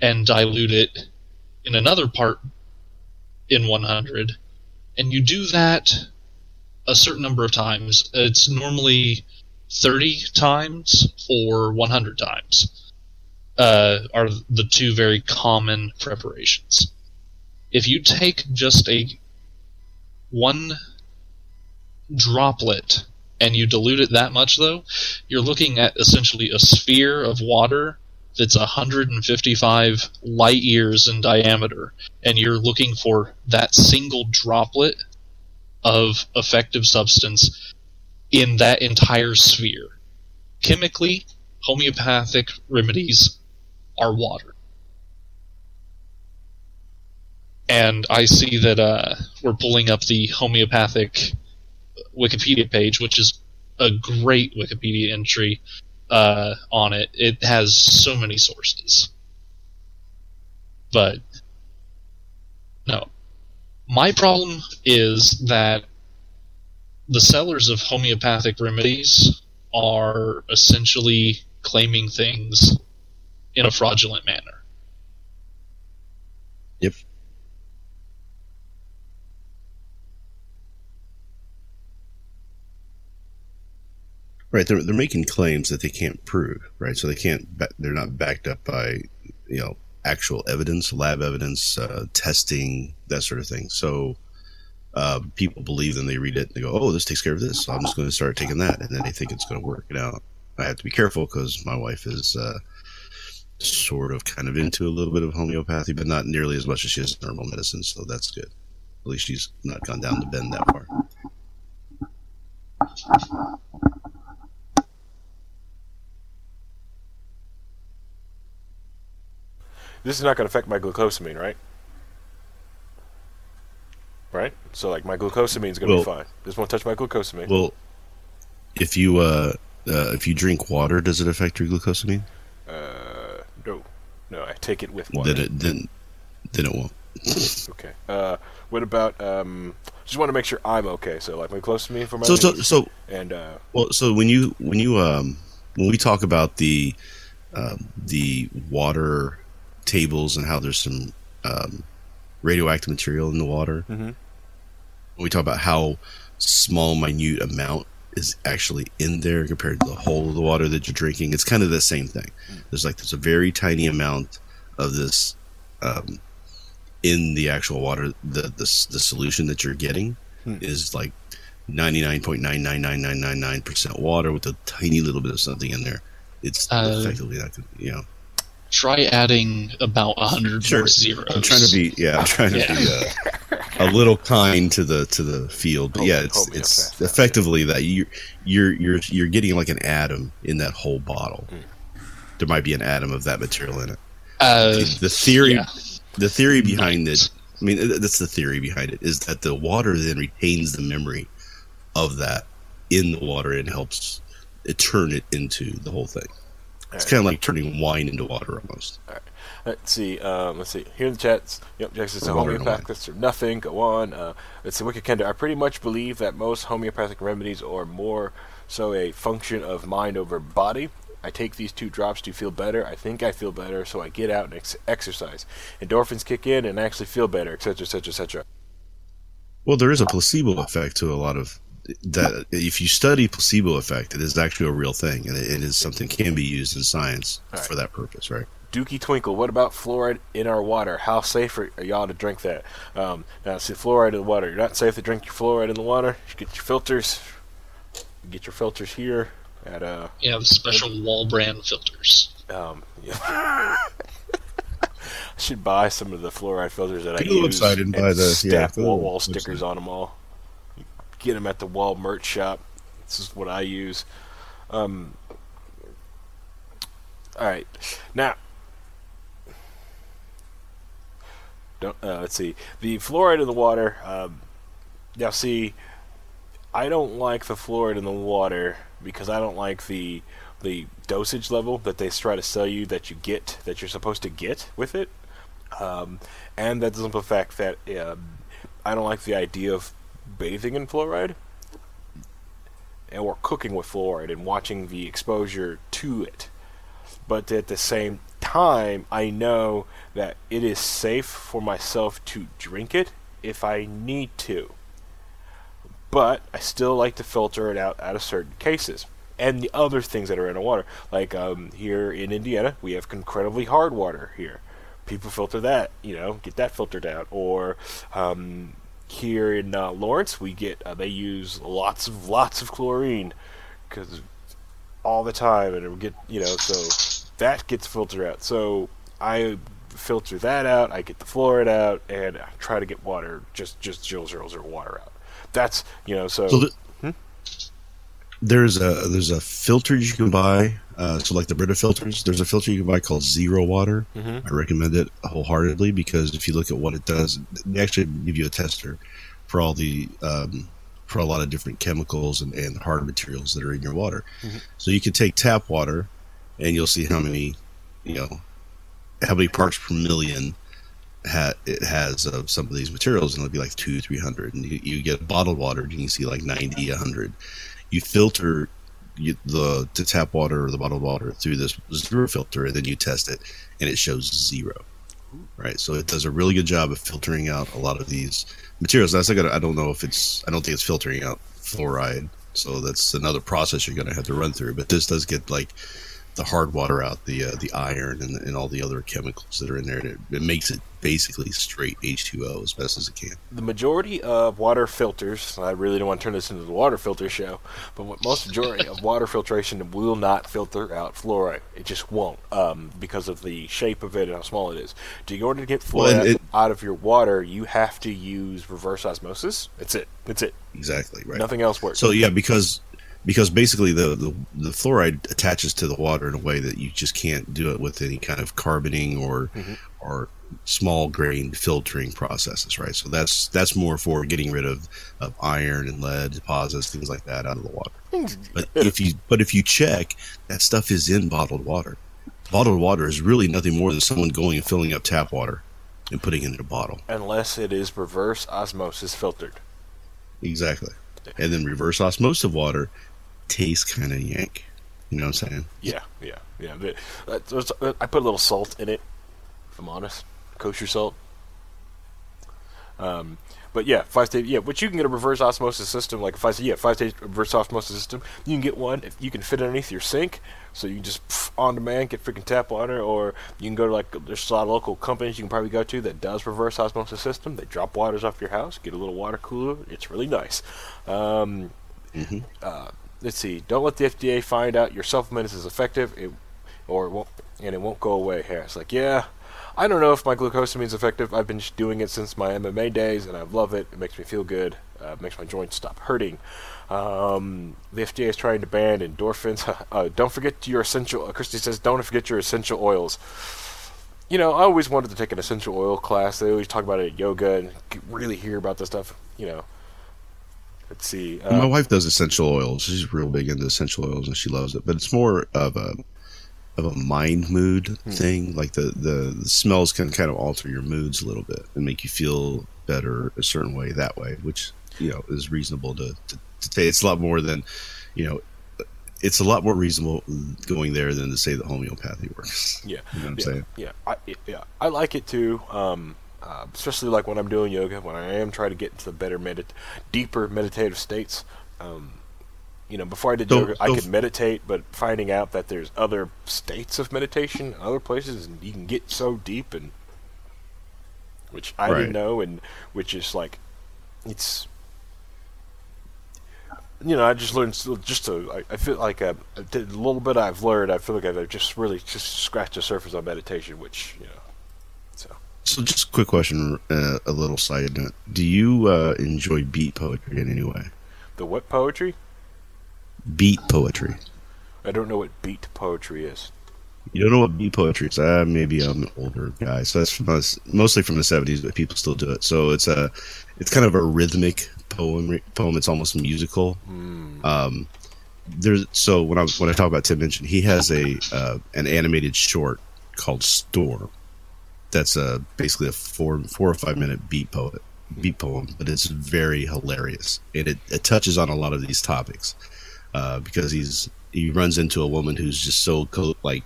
and dilute it in another part in 100 and you do that a certain number of times. It's normally 30 times or 100 times uh, are the two very common preparations. If you take just a one droplet and you dilute it that much, though, you're looking at essentially a sphere of water that's 155 light years in diameter, and you're looking for that single droplet of effective substance in that entire sphere. Chemically, homeopathic remedies are water. And I see that uh, we're pulling up the homeopathic Wikipedia page, which is a great Wikipedia entry uh, on it. It has so many sources. But, no. My problem is that the sellers of homeopathic remedies are essentially claiming things in a fraudulent manner. Yep. Right, they're they're making claims that they can't prove, right? So they can't, they're not backed up by, you know, actual evidence, lab evidence, uh, testing, that sort of thing. So uh, people believe them, they read it, and they go, "Oh, this takes care of this, so I'm just going to start taking that," and then they think it's going to work. Now, I have to be careful because my wife is uh, sort of kind of into a little bit of homeopathy, but not nearly as much as she is normal medicine, so that's good. At least she's not gone down the bend that far. This is not going to affect my glucosamine, right? Right? So, like, my glucosamine is going to Well- be fine. This won't touch my glucosamine. Well, if you uh, uh, if you drink water, does it affect your glucosamine? uh, no. No, I take it with water. Then it then then it won't. Okay. Uh, what about, um, just want to make sure I'm okay. So, like, my glucosamine for my So so so and, uh, Well, so when you when you um when we talk about the um, the water tables and how there's some um, radioactive material in the water, Mhm. We talk about how small, minute amount is actually in there compared to the whole of the water that you're drinking, it's kind of the same thing. There's like there's a very tiny amount of this um, in the actual water. The the, the solution that you're getting is like 99.999999% water with a tiny little bit of something in there. It's Uh, effectively not, you know. Try adding about 100 Sure. more zeros. I'm trying to be, yeah, I'm trying to Yeah. be uh, a little kind to the to the field, but yeah, it's it's effectively that you you're you're you're getting like an atom in that whole bottle. Hmm. There might be an atom of that material in it. Uh, The theory, yeah. the theory behind it. I mean, that's the theory behind it is that the water then retains the memory of that in the water and helps it turn it into the whole thing. It's kind of like turning wine into water almost. All right. Let's see. Um, let's see. Here in the chats. Yep, Jackson said Or water in a homeopathics or nothing. Go on. Uh, let's see. Wicked Kendo. I pretty much believe that most homeopathic remedies are more so a function of mind over body. I take these two drops to feel better. I think I feel better, so I get out and ex- exercise. Endorphins kick in and I actually feel better, etc., etc., etc. Well, there is a placebo effect to a lot of that. If you study placebo effect, it is actually a real thing, and it, it is something can be used in science All right. for that purpose, right? Dookie Twinkle, what about fluoride in our water? How safe are, are y'all to drink that? Um, now, see, fluoride in the water. You're not safe to drink your fluoride in the water. You get your filters. You get your filters here at uh, Yeah, the special wall brand filters. um, yeah. I should buy some of the fluoride filters that Go I to the use website and buy the- yeah, stack go to the wall wall website. stickers on them all. Get them at the wall merch shop. This is what I use. Um, all right, now uh, let's see the fluoride in the water. Um, now, see, I don't like the fluoride in the water because I don't like the the dosage level that they try to sell you that you get that you're supposed to get with it, um, and that doesn't affect that. um I don't like the idea of bathing in fluoride or cooking with fluoride and watching the exposure to it. But at the same time, I know that it is safe for myself to drink it if I need to. But I still like to filter it out out of certain cases. and the other things that are in the water. Like um, here in Indiana, we have incredibly hard water here. People filter that, you know, get that filtered out. Or um, here in uh, Lawrence, we get uh, they use lots of lots of chlorine because all the time, and it get you know so that gets filtered out. So I filter that out. I get the fluoride out, and I try to get water just just zero zero zero water out. That's you know so. So the, there's a there's a filter you can buy. Uh, so like the Brita filters, there's a filter you can buy called Zero Water. Mhm. I recommend it wholeheartedly because if you look at what it does, they actually give you a tester for all the um, for a lot of different chemicals and, and hard materials that are in your water. So you can take tap water, and you'll see how many, you know, how many parts per million ha- it has of some of these materials, and it'll be like two, three hundred. And you, you get bottled water, and you can see like 90, 100. You filter you, the tap water or the bottled water through this zero filter, and then you test it, and it shows zero. Right, so it does a really good job of filtering out a lot of these materials. That's like I don't know if it's I don't think it's filtering out fluoride, so that's another process you're going to have to run through. But this does get like the hard water out, the uh, the iron and, and all the other chemicals that are in there. It, it makes it basically straight H2O as best as it can. the majority of water filters, I really don't want to turn this into the water filter show, but what most majority of water filtration will not filter out fluoride. It just won't um, because of the shape of it and how small it is. Do you in order to get Well, fluoride it- out of your water, you have to use reverse osmosis. That's it. That's it. Exactly right. Nothing else works. So yeah, because because basically the, the the fluoride attaches to the water in a way that you just can't do it with any kind of carboning or mm-hmm. or small grain filtering processes, right? So that's that's more for getting rid of, of iron and lead deposits, things like that out of the water. But if you but if you check, that stuff is in bottled water. Bottled water is really nothing more than someone going and filling up tap water and putting it in a bottle. Unless it is reverse osmosis filtered. Exactly. And then reverse osmosis of water tastes kind of yank. You know what I'm saying? Yeah, yeah, yeah. But, uh, uh, I put a little salt in it, if I'm honest. Kosher salt. Um, but yeah, five stage. Yeah, but you can get a reverse osmosis system, like a five. Yeah, five stage reverse osmosis system. You can get one if you can fit underneath your sink, so you can just pff, on demand get freaking tap water, or you can go to like there's a lot of local companies you can probably go to that does reverse osmosis system. They drop waters off your house, get a little water cooler. It's really nice. Um, uh, let's see. Don't let the FDA find out your supplement is effective, it, or it won't, and it won't go away. Here, it's like, yeah, I don't know if my glucosamine is effective. I've been doing it since my MMA days, and I love it. It makes me feel good. Uh, makes my joints stop hurting. Um, the FDA is trying to ban endorphins. uh, don't forget your essential. Uh, Christy says, don't forget your essential oils. You know, I always wanted to take an essential oil class. They always talk about it at yoga and really hear about this stuff. You know, let's see. Uh, My wife does essential oils. She's real big into essential oils and she loves it. But it's more of a of a mind mood thing. Like the, the, the smells can kind of alter your moods a little bit and make you feel better a certain way that way, which you know is reasonable to to, to take. It's a lot more than you know. It's a lot more reasonable going there than to say that homeopathy works. Yeah, You know what I'm yeah, saying? Yeah, I, yeah, I like it too. Um, uh, especially like when I'm doing yoga, when I am trying to get into the better, medit- deeper meditative states. Um, you know, before I did So- yoga, I so- could meditate, but finding out that there's other states of meditation, other places, and you can get so deep, and which I Right. didn't know, and which is like, it's. You know, I just learned just to. I, I feel like a, the little bit I've learned, I feel like I've just really just scratched the surface on meditation, which you know. So just a quick question, uh, a little side note: Do you uh, enjoy beat poetry in any way? the what poetry? Beat poetry. I don't know what beat poetry is. You don't know what beat poetry is? Uh, maybe I'm an older guy, so that's from us, mostly from the '70s, but people still do it. So it's a, it's kind of a rhythmic poem. Poem. It's almost musical. Um, there's so when I when I talk about Tim Minchin, he has a uh, an animated short called Storm. That's a basically a four four or five minute beat poet beat poem, but it's very hilarious and it, it touches on a lot of these topics uh, because he's he runs into a woman who's just so co- like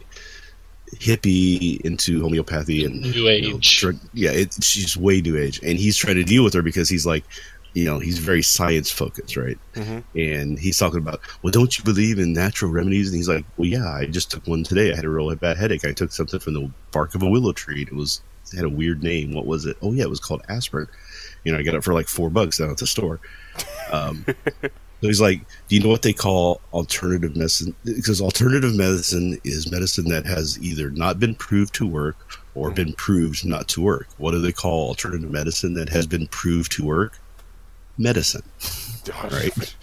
hippie into homeopathy and New you know, age. yeah, it, she's way new age, and he's trying to deal with her because he's like, you know, he's very science focused, right? Mhm. And he's talking about, well, don't you believe in natural remedies? And he's like, well, yeah, I just took one today. I had a really bad headache. I took something from the bark of a willow tree. It was it had a weird name. What was it? Oh yeah, it was called aspirin. You know, I got it for like four bucks down at the store. Um, so he's like, do you know what they call alternative medicine? Because alternative medicine is medicine that has either not been proved to work or been proved not to work. What do they call alternative medicine that has been proved to work? Medicine. Right.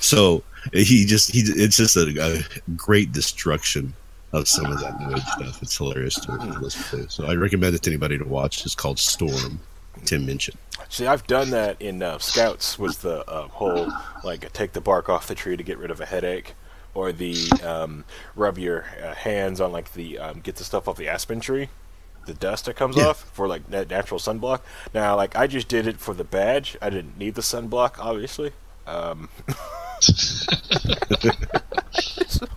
So he just he it's just a, a great destruction of some of that new age stuff. It's hilarious to listen to. So I recommend it to anybody to watch. It's called Storm. Tim Minchin. See, I've done that in uh, Scouts with the uh, whole like take the bark off the tree to get rid of a headache, or the um, rub your uh, hands on like the um, get the stuff off the aspen tree, the dust that comes Yeah. off for like nat- natural sunblock. Now, like I just did it for the badge. I didn't need the sunblock, obviously. Um,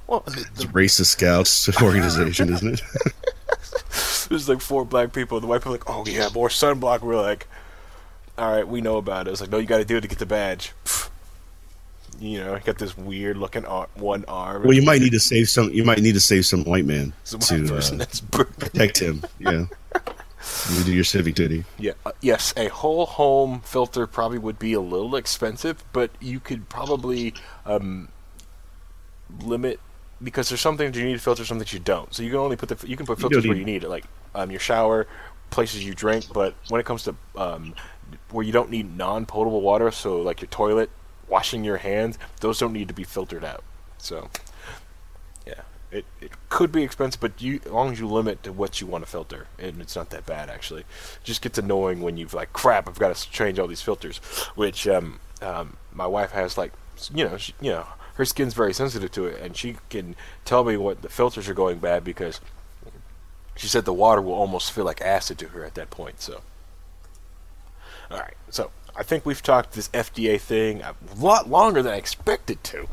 well, the- It's racist scouts organization, isn't it? There's like four black people. The white people are like, oh yeah, more sunblock. We're like, all right, we know about it. It's like, no, you got to do it to get the badge. Pfft. You know, you got this weird looking ar- one arm. well, you might need to save some. You might need to save some white man Some white to uh, protect him. Yeah, you do your civic duty. yeah, uh, yes, a whole home filter probably would be a little expensive, but you could probably um, limit because there's some things you need to filter, some that you don't. So you can only put the you can put You filters where you need it, like um, your shower, places you drink. But when it comes to um, where you don't need non-potable water, so like your toilet, washing your hands, those don't need to be filtered out. So yeah, it, it could be expensive, but you as long as you limit to what you want to filter, and it's not that bad actually. It just gets annoying when you've like crap. I've got to change all these filters, which um, um, my wife has like you know she, you know her skin's very sensitive to it, and she can tell me what the filters are going bad because she said the water will almost feel like acid to her at that point. So all right, so I think we've talked this FDA thing a lot longer than I expected to.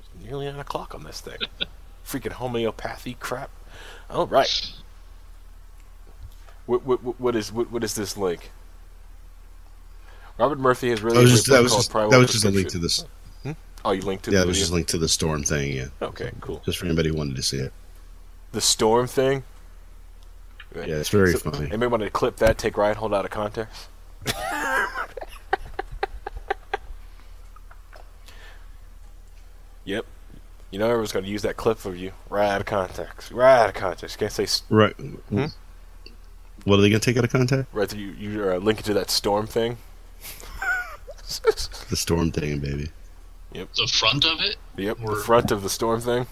It's nearly nine o'clock on this thing. Freaking homeopathy crap. All right. What, what, what- what is what, what is this link? Robert Murphy has That really was just that was just, that was just a link to this. Hmm? Oh, you linked to Yeah, the it was just linked to the storm thing. Yeah, Okay, cool. just for anybody who wanted to see it. The storm thing. Yeah, it's very So, funny. Anybody want to clip that? Take right, hold out of context. yep. You know everyone's going to use that clip of you right out of context. Right out of context. You can't say s- Right. Hmm? What are they going to take out of context? right. You you uh, link it to that storm thing. The storm thing, baby. Yep. The front of it? Yep. The front of the storm thing.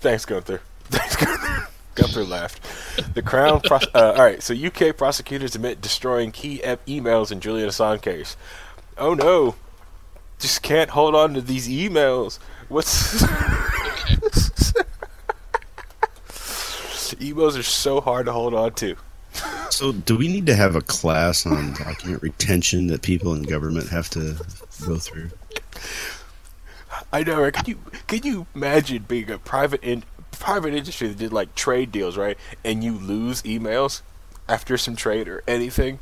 Thanks, Gunther. Thanks, Gunther. Gunther laughed. The Crown. Pros- uh, all right. So UK prosecutors admit destroying key e- emails in Julian Assange case. Oh no! Just can't hold on to these emails. What's emails are so hard to hold on to. So, do we need to have a class on document retention that people in government have to go through? I know, right? Could you could you imagine being a private in private industry that did like trade deals, right? And you lose emails after some trade or anything,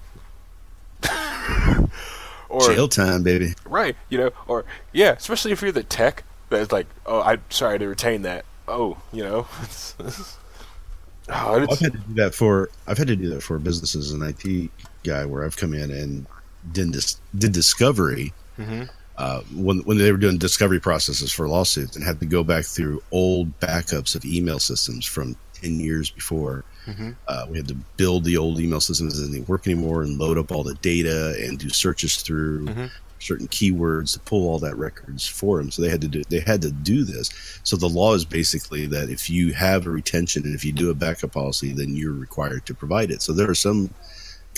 or Jail time, baby. right? You know, or yeah, especially if you're the tech that's like, oh, I'm sorry to retain that. Oh, you know, it's, oh, I've had to do that for I've had to do that for businesses as an IT guy where I've come in and did dis, did discovery mm-hmm. Uh, when when they were doing discovery processes for lawsuits and had to go back through old backups of email systems from ten years before. Uh, we had to build the old email systems that didn't work anymore and load up all the data and do searches through certain keywords to pull all that records for them. So they had to do they had to do this. So the law is basically that if you have a retention and if you do a backup policy, then you're required to provide it. So there are some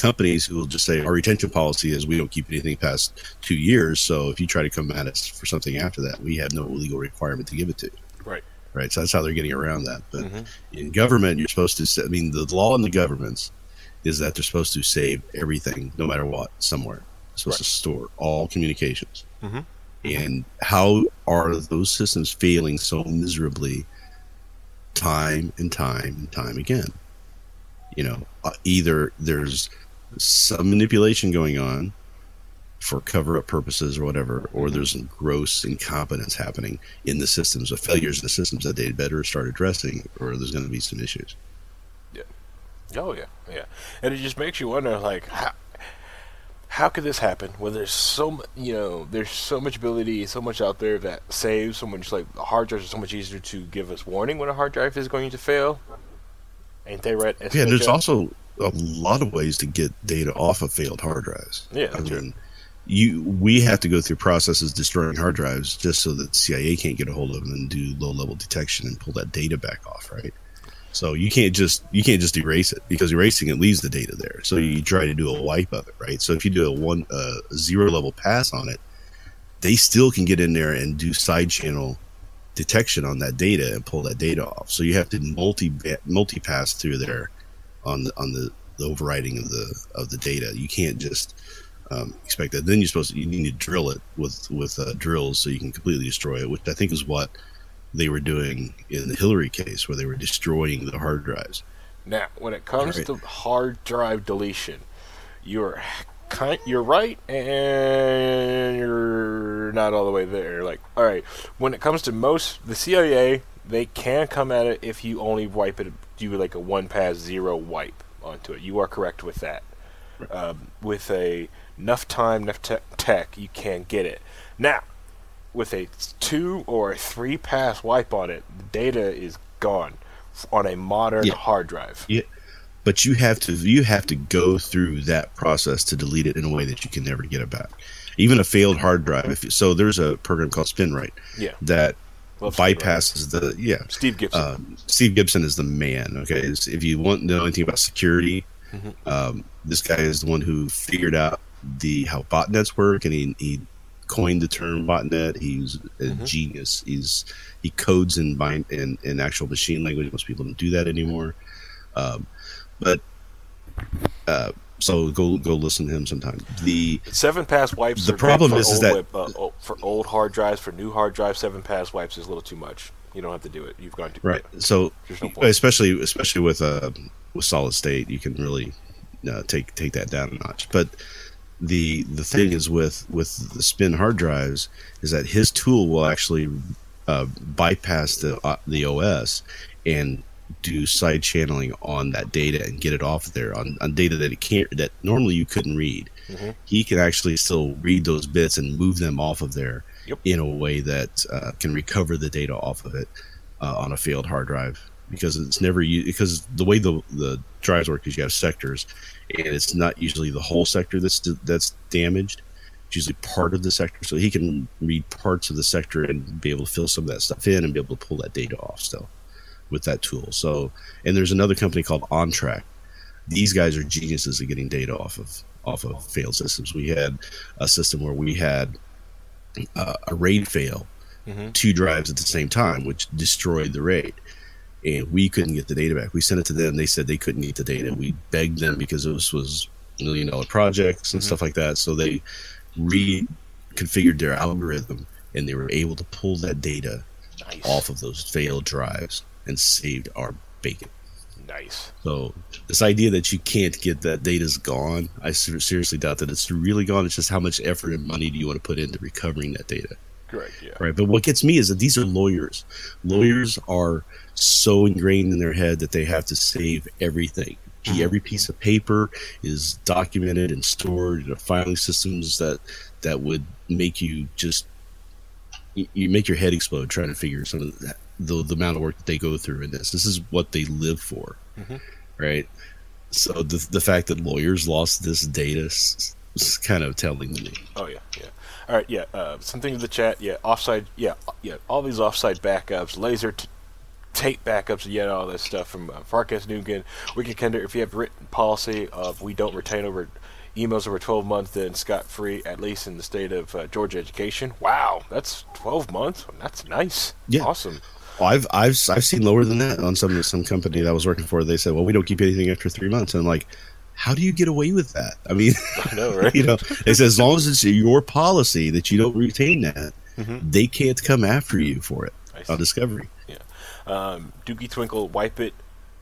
companies who will just say our retention policy is we don't keep anything past two years. So if you try to come at us for something after that, we have no legal requirement to give it to you. right. Right. So that's how they're getting around that. But in government, you're supposed to. sa- I mean, the law in the governments is that they're supposed to save everything, no matter what, somewhere. They're supposed to store all communications. Mhm. And how are those systems failing so miserably, time and time and time again? You know, uh, either there's some manipulation going on for cover up purposes or whatever, or there's some gross incompetence happening in the systems, or failures in the systems that they'd better start addressing, or there's going to be some issues. Yeah. Oh yeah, yeah, and it just makes you wonder, like how how could this happen when there's so mu- you know there's so much ability, so much out there that saves so much. Like hard drives are so much easier to give us warning when a hard drive is going to fail. Ain't they right? Yeah, there's also a lot of ways to get data off of failed hard drives. Yeah, I mean, you we have to go through processes destroying hard drives just so that CIA can't get a hold of them and do low level detection and pull that data back off, right? So you can't just you can't just erase it because erasing it leaves the data there. So you try to do a wipe of it, right? So if you do a one uh, zero level pass on it, they still can get in there and do side channel detection on that data and pull that data off. So you have to multi multi pass through there on the on the, the overriding of the of the data. You can't just um, expect that. Then you're supposed to you need to drill it with with uh, drills so you can completely destroy it, which I think is what they were doing in the Hillary case, where they were destroying the hard drives. Now, when it comes Right. to hard drive deletion, you're kind, you're right, and you're not all the way there. Like, all right, when it comes to most the CIA, they can come at it if you only wipe it, do like a one pass zero wipe onto it. You are correct with that. Um, with a enough time, enough te- tech, you can get it. Now, with a two or a three pass wipe on it, the data is gone on a modern Yeah. hard drive. Yeah, but you have to you have to go through that process to delete it in a way that you can never get it back. Even a failed hard drive. If so, there's a program called SpinRite Yeah. that Love bypasses the yeah. Steve Gibson. Um, Steve Gibson is the man. Okay, It's- if you want to know anything about security, Mm-hmm. um, this guy is the one who figured out the how botnets work, and he, he coined the term botnet. He's a Mm-hmm. genius. He's he codes in bind in, in actual machine language. Most people don't do that anymore. Um, but uh, so go go listen to him sometime. The seven pass wipes. the are problem is- is that- whip- uh, for old hard drives, for new hard drives, seven pass wipes is a little too much. You don't have to do it. You've gone to right so no especially especially with uh with solid state you can really uh, take take that down a notch but the the thing is with with the spin hard drives is that his tool will actually uh, bypass the uh, the OS and do side channeling on that data and get it off there on, on data that it can't that normally you couldn't read. He can actually still read those bits and move them off of there Yep. in a way that uh, can recover the data off of it uh, on a failed hard drive because it's never u- because the way the the drives work is you have sectors and it's not usually the whole sector that's that's damaged. It's usually part of the sector. So he can read parts of the sector and be able to fill some of that stuff in and be able to pull that data off still with that tool so and there's another company called OnTrack these guys are geniuses at getting data off of off of failed systems we had a system where we had uh, a raid fail two drives at the same time, which destroyed the raid. And we couldn't get the data back. We sent it to them. They said they couldn't get the data. We begged them because this was million dollar projects and stuff like that. So they reconfigured their algorithm and they were able to pull that data Nice. off of those failed drives and saved our bacon. Nice. So this idea that you can't get that data's gone, I ser- seriously doubt that it's really gone. It's just how much effort and money do you want to put into recovering that data, Correct. Yeah. right? But what gets me is that these are lawyers. Lawyers are so ingrained in their head that they have to save everything. Mm-hmm. Every piece of paper is documented and stored in filing systems that that would make you just you make your head explode trying to figure some of that, the the amount of work that they go through in this. This is what they live for, right? So the the fact that lawyers lost this data is, kind of telling to me. Oh yeah, yeah. All right, yeah. Uh, something in the chat. Yeah, offside. Yeah, yeah. All these offside backups, laser t- tape backups, and yet all this stuff from uh, Farkas Nugan. We can contender if you have written policy of we don't retain over emails over 12 months, then scot free, at least in the state of uh, Georgia education. Wow, that's 12 months. That's nice. Yeah. awesome. Well, I've I've I've seen lower than that on some some company that I was working for. They said, "Well, we don't keep anything after three months," and I'm like, "How do you get away with that?" I mean, I know, right? you know, they said as long as it's your policy that you don't retain that, they can't come after you for it Mm-hmm. On discovery. Um, Dookie Twinkle, wipe it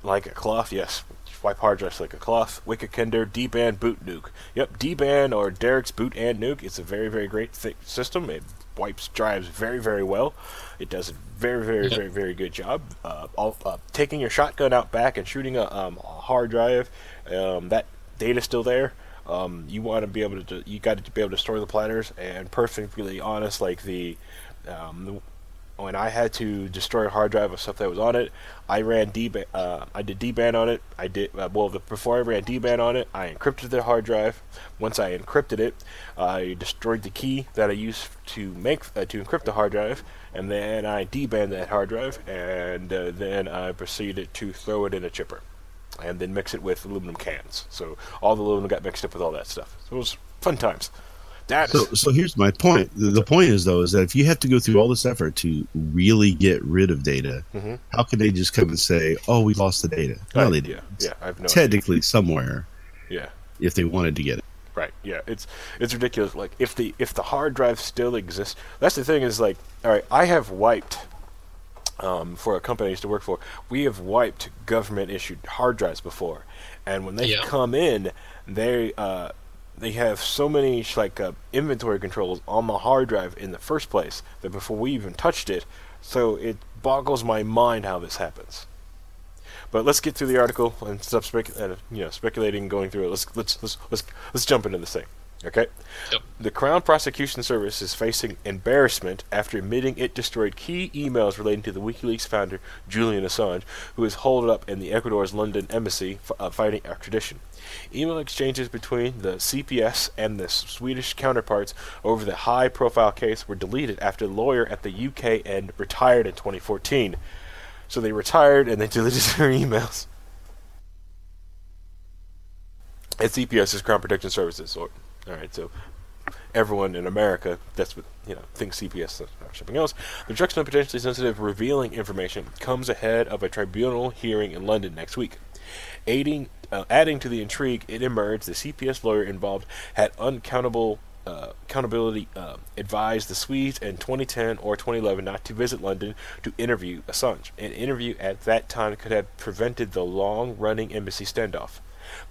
like a cloth, yes. Wipe hard drives like a cloth. Wikikender DBAN Boot Nuke. Yep, DBAN or Darik's Boot and Nuke. It's a very, very great th- system. It wipes drives very, very well. It does a very, very, very, very good job. Uh, all, uh, taking your shotgun out back and shooting a, um, a hard drive, um, that data's still there. Um, you want to be able to, you got to be able to store the platters. And perfectly honest, like the, um, the when I had to destroy a hard drive of stuff that was on it, I ran D uh, I did DBAN on it. I did uh, well the, before I ran DBAN on it. I encrypted the hard drive. Once I encrypted it, I destroyed the key that I used to make uh, to encrypt the hard drive, and then I DBAN that hard drive, and uh, then I proceeded to throw it in a chipper, and then mix it with aluminum cans. So all the aluminum got mixed up with all that stuff. So it was fun times. That So, so here's my point. The, the point is though is that if you have to go through all this effort to really get rid of data, Mhm. how can they just come and say, "Oh, we lost the data"? I- No, they did. yeah, yeah, I have no idea. Technically, somewhere, yeah. if they wanted to get it. Right. Yeah. It's it's ridiculous. Like if the if the hard drive still exists, that's the thing. Is like, all right, I have wiped. Um, for a company I used to work for, we have wiped government issued hard drives before, and when they Yeah. come in, they uh, they have so many like uh, inventory controls on the hard drive in the first place that before we even touched it, so it boggles my mind how this happens. But let's get through the article and stop spec- uh, you know, speculating going through it. Let's let's let's let's let's jump into this thing. Okay. Yep. The Crown Prosecution Service is facing embarrassment after admitting it destroyed key emails relating to the WikiLeaks founder Julian Assange, who is holed up in the Ecuador's London embassy f- uh, fighting extradition. Email exchanges between the CPS and the Swedish counterparts over the high-profile case were deleted after the lawyer at the UK end retired in 2014. So they retired and they deleted their emails. At CPS Crown Protection Services. Or, all right, so everyone in America, that's what you know, thinks CPS is something else. The of potentially sensitive, revealing information comes ahead of a tribunal hearing in London next week. Aiding, uh, adding to the intrigue, it emerged the CPS lawyer involved had uncountable uh, accountability uh, advised the Swedes in 2010 or 2011 not to visit London to interview Assange. An interview at that time could have prevented the long-running embassy standoff.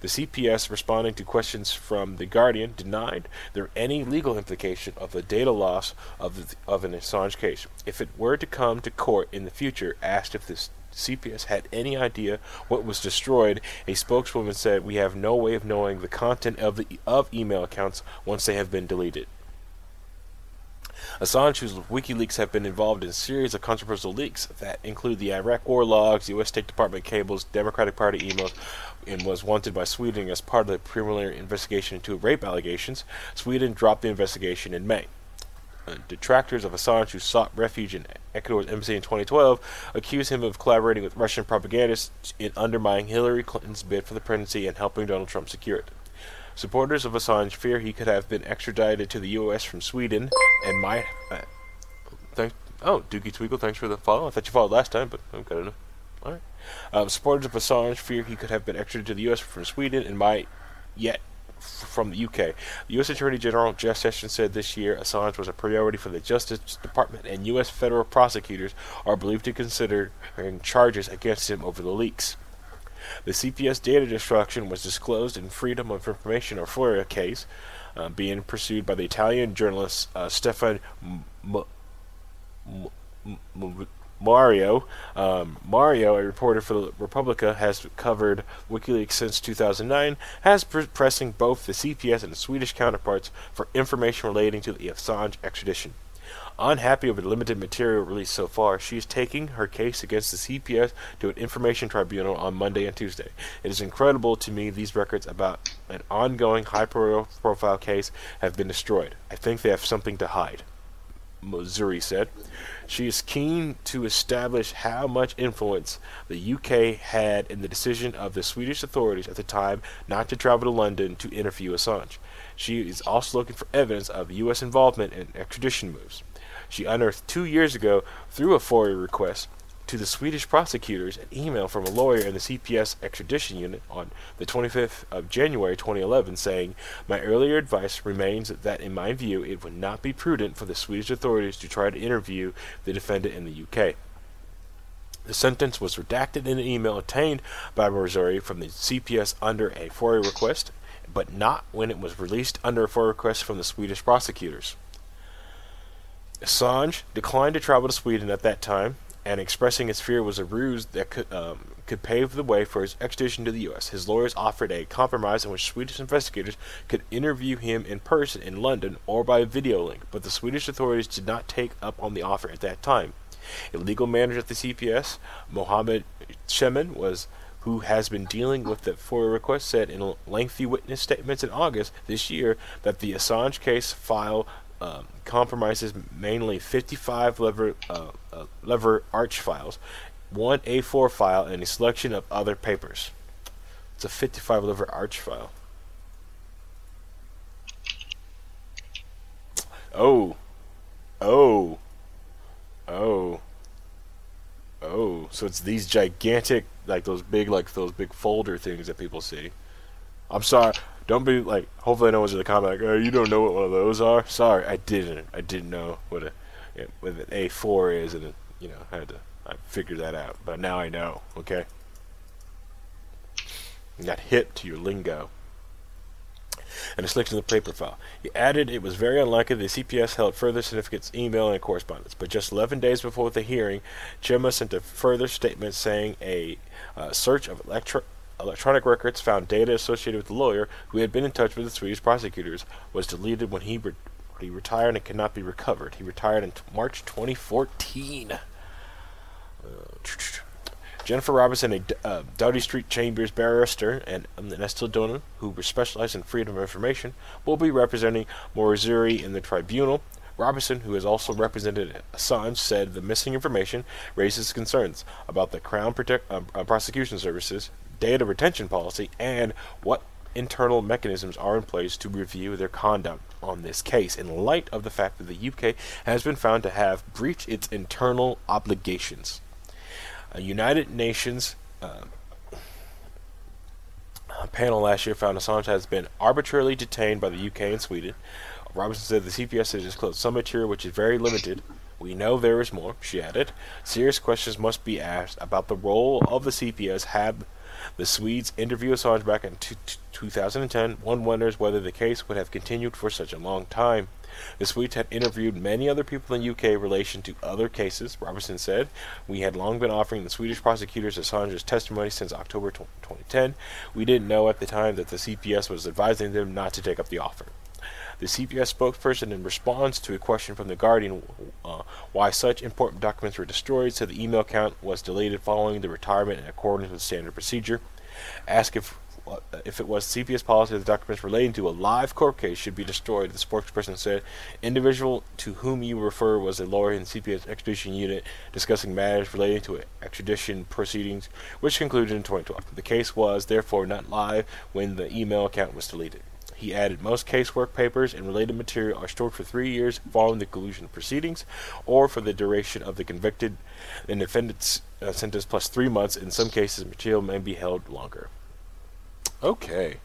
The CPS, responding to questions from The Guardian, denied there any legal implication of the data loss of, the, of an Assange case. If it were to come to court in the future, asked if the CPS had any idea what was destroyed, a spokeswoman said, "We have no way of knowing the content of the of email accounts once they have been deleted." Assange, whose WikiLeaks have been involved in a series of controversial leaks that include the Iraq war logs, U.S. State Department cables, Democratic Party emails, and was wanted by Sweden as part of the preliminary investigation into rape allegations, Sweden dropped the investigation in May. Uh, detractors of Assange, who sought refuge in Ecuador's embassy in 2012, accuse him of collaborating with Russian propagandists in undermining Hillary Clinton's bid for the presidency and helping Donald Trump secure it. Supporters of Assange fear he could have been extradited to the U.S. from Sweden and might. Uh, thank, oh, Dookie Tweagle, thanks for the follow. I thought you followed last time, but I'm good enough. Um, supporters of Assange fear he could have been extradited to the U.S. from Sweden and might yet from the UK. The U.S. Attorney General Jeff Sessions said this year Assange was a priority for the Justice Department, and U.S. federal prosecutors are believed to consider charges against him over the leaks. The CPS data destruction was disclosed in Freedom of Information or FOIA case, uh, being pursued by the Italian journalist uh, Stefan M- M- M- Mario. Um, Mario, a reporter for the Repubblica, has covered WikiLeaks since 2009, has pr- pressing both the CPS and the Swedish counterparts for information relating to the Assange extradition. Unhappy with the limited material released so far, she is taking her case against the CPS to an information tribunal on Monday and Tuesday. It is incredible to me these records about an ongoing high profile case have been destroyed. I think they have something to hide. Maurizi said. She is keen to establish how much influence the UK had in the decision of the Swedish authorities at the time not to travel to London to interview Assange. She is also looking for evidence of US involvement in extradition moves. She unearthed two years ago, through a FOIA request, to the Swedish prosecutors an email from a lawyer in the CPS extradition unit on the 25th of January 2011 saying, My earlier advice remains that in my view it would not be prudent for the Swedish authorities to try to interview the defendant in the UK. The sentence was redacted in an email obtained by Maurizi from the CPS under a FOIA request, but not when it was released under a FOIA request from the Swedish prosecutors. Assange declined to travel to Sweden at that time, and expressing his fear was a ruse that could um, could pave the way for his extradition to the U.S. His lawyers offered a compromise in which Swedish investigators could interview him in person in London or by video link, but the Swedish authorities did not take up on the offer at that time. A legal manager at the CPS, Mohammed Shemin, was who has been dealing with the FOIA request, said in lengthy witness statements in August this year that the Assange case file um, compromises mainly 55 lever uh, uh, lever arch files, one A4 file, and a selection of other papers. It's a 55 lever arch file. Oh, oh, oh, oh. So it's these gigantic, like those big, like those big folder things that people see. I'm sorry. Don't be like. Hopefully, no one's in the comment like, "Oh, you don't know what one of those are." Sorry, I didn't. I didn't know what a what an A4 is, and you know, I had to. I figured that out, but now I know. Okay. You got hip to your lingo. And a selection of the paper file. He added it was very unlikely the CPS held further significant email and correspondence, but just 11 days before the hearing, Gemma sent a further statement saying a uh, search of electro- electronic records found data associated with the lawyer who had been in touch with the Swedish prosecutors was deleted when he, re- he retired and cannot be recovered. He retired in t- March 2014. Uh, Jennifer Robinson, a uh, Doughty Street Chambers barrister, and um, Estelle Dehon, who specialize in freedom of information, will be representing Maurizi in the tribunal. Robinson, who has also represented Assange, said the missing information raises concerns about the Crown uh, uh, Prosecution Service's data retention policy and what internal mechanisms are in place to review their conduct on this case in light of the fact that the UK has been found to have breached its internal obligations. A United Nations uh, panel last year found Assange has been arbitrarily detained by the UK and Sweden. Robinson said the CPS has disclosed some material which is very limited. We know there is more, she added. Serious questions must be asked about the role of the CPS had the Swedes interviewed Assange back in t- t- 2010. One wonders whether the case would have continued for such a long time. The Swedes had interviewed many other people in the UK in relation to other cases, Robertson said. We had long been offering the Swedish prosecutors Assange's testimony since October 2010. We didn't know at the time that the CPS was advising them not to take up the offer. The CPS spokesperson, in response to a question from The Guardian uh, why such important documents were destroyed, said the email account was deleted following the retirement in accordance with standard procedure. Asked if uh, if it was CPS policy that the documents relating to a live court case should be destroyed, the spokesperson said, individual to whom you refer was a lawyer in CPS extradition unit discussing matters relating to extradition proceedings, which concluded in 2012. The case was therefore not live when the email account was deleted. He added most casework papers and related material are stored for three years following the conclusion proceedings, or for the duration of the convicted and defendant's uh, sentence plus three months. In some cases, material may be held longer. Okay.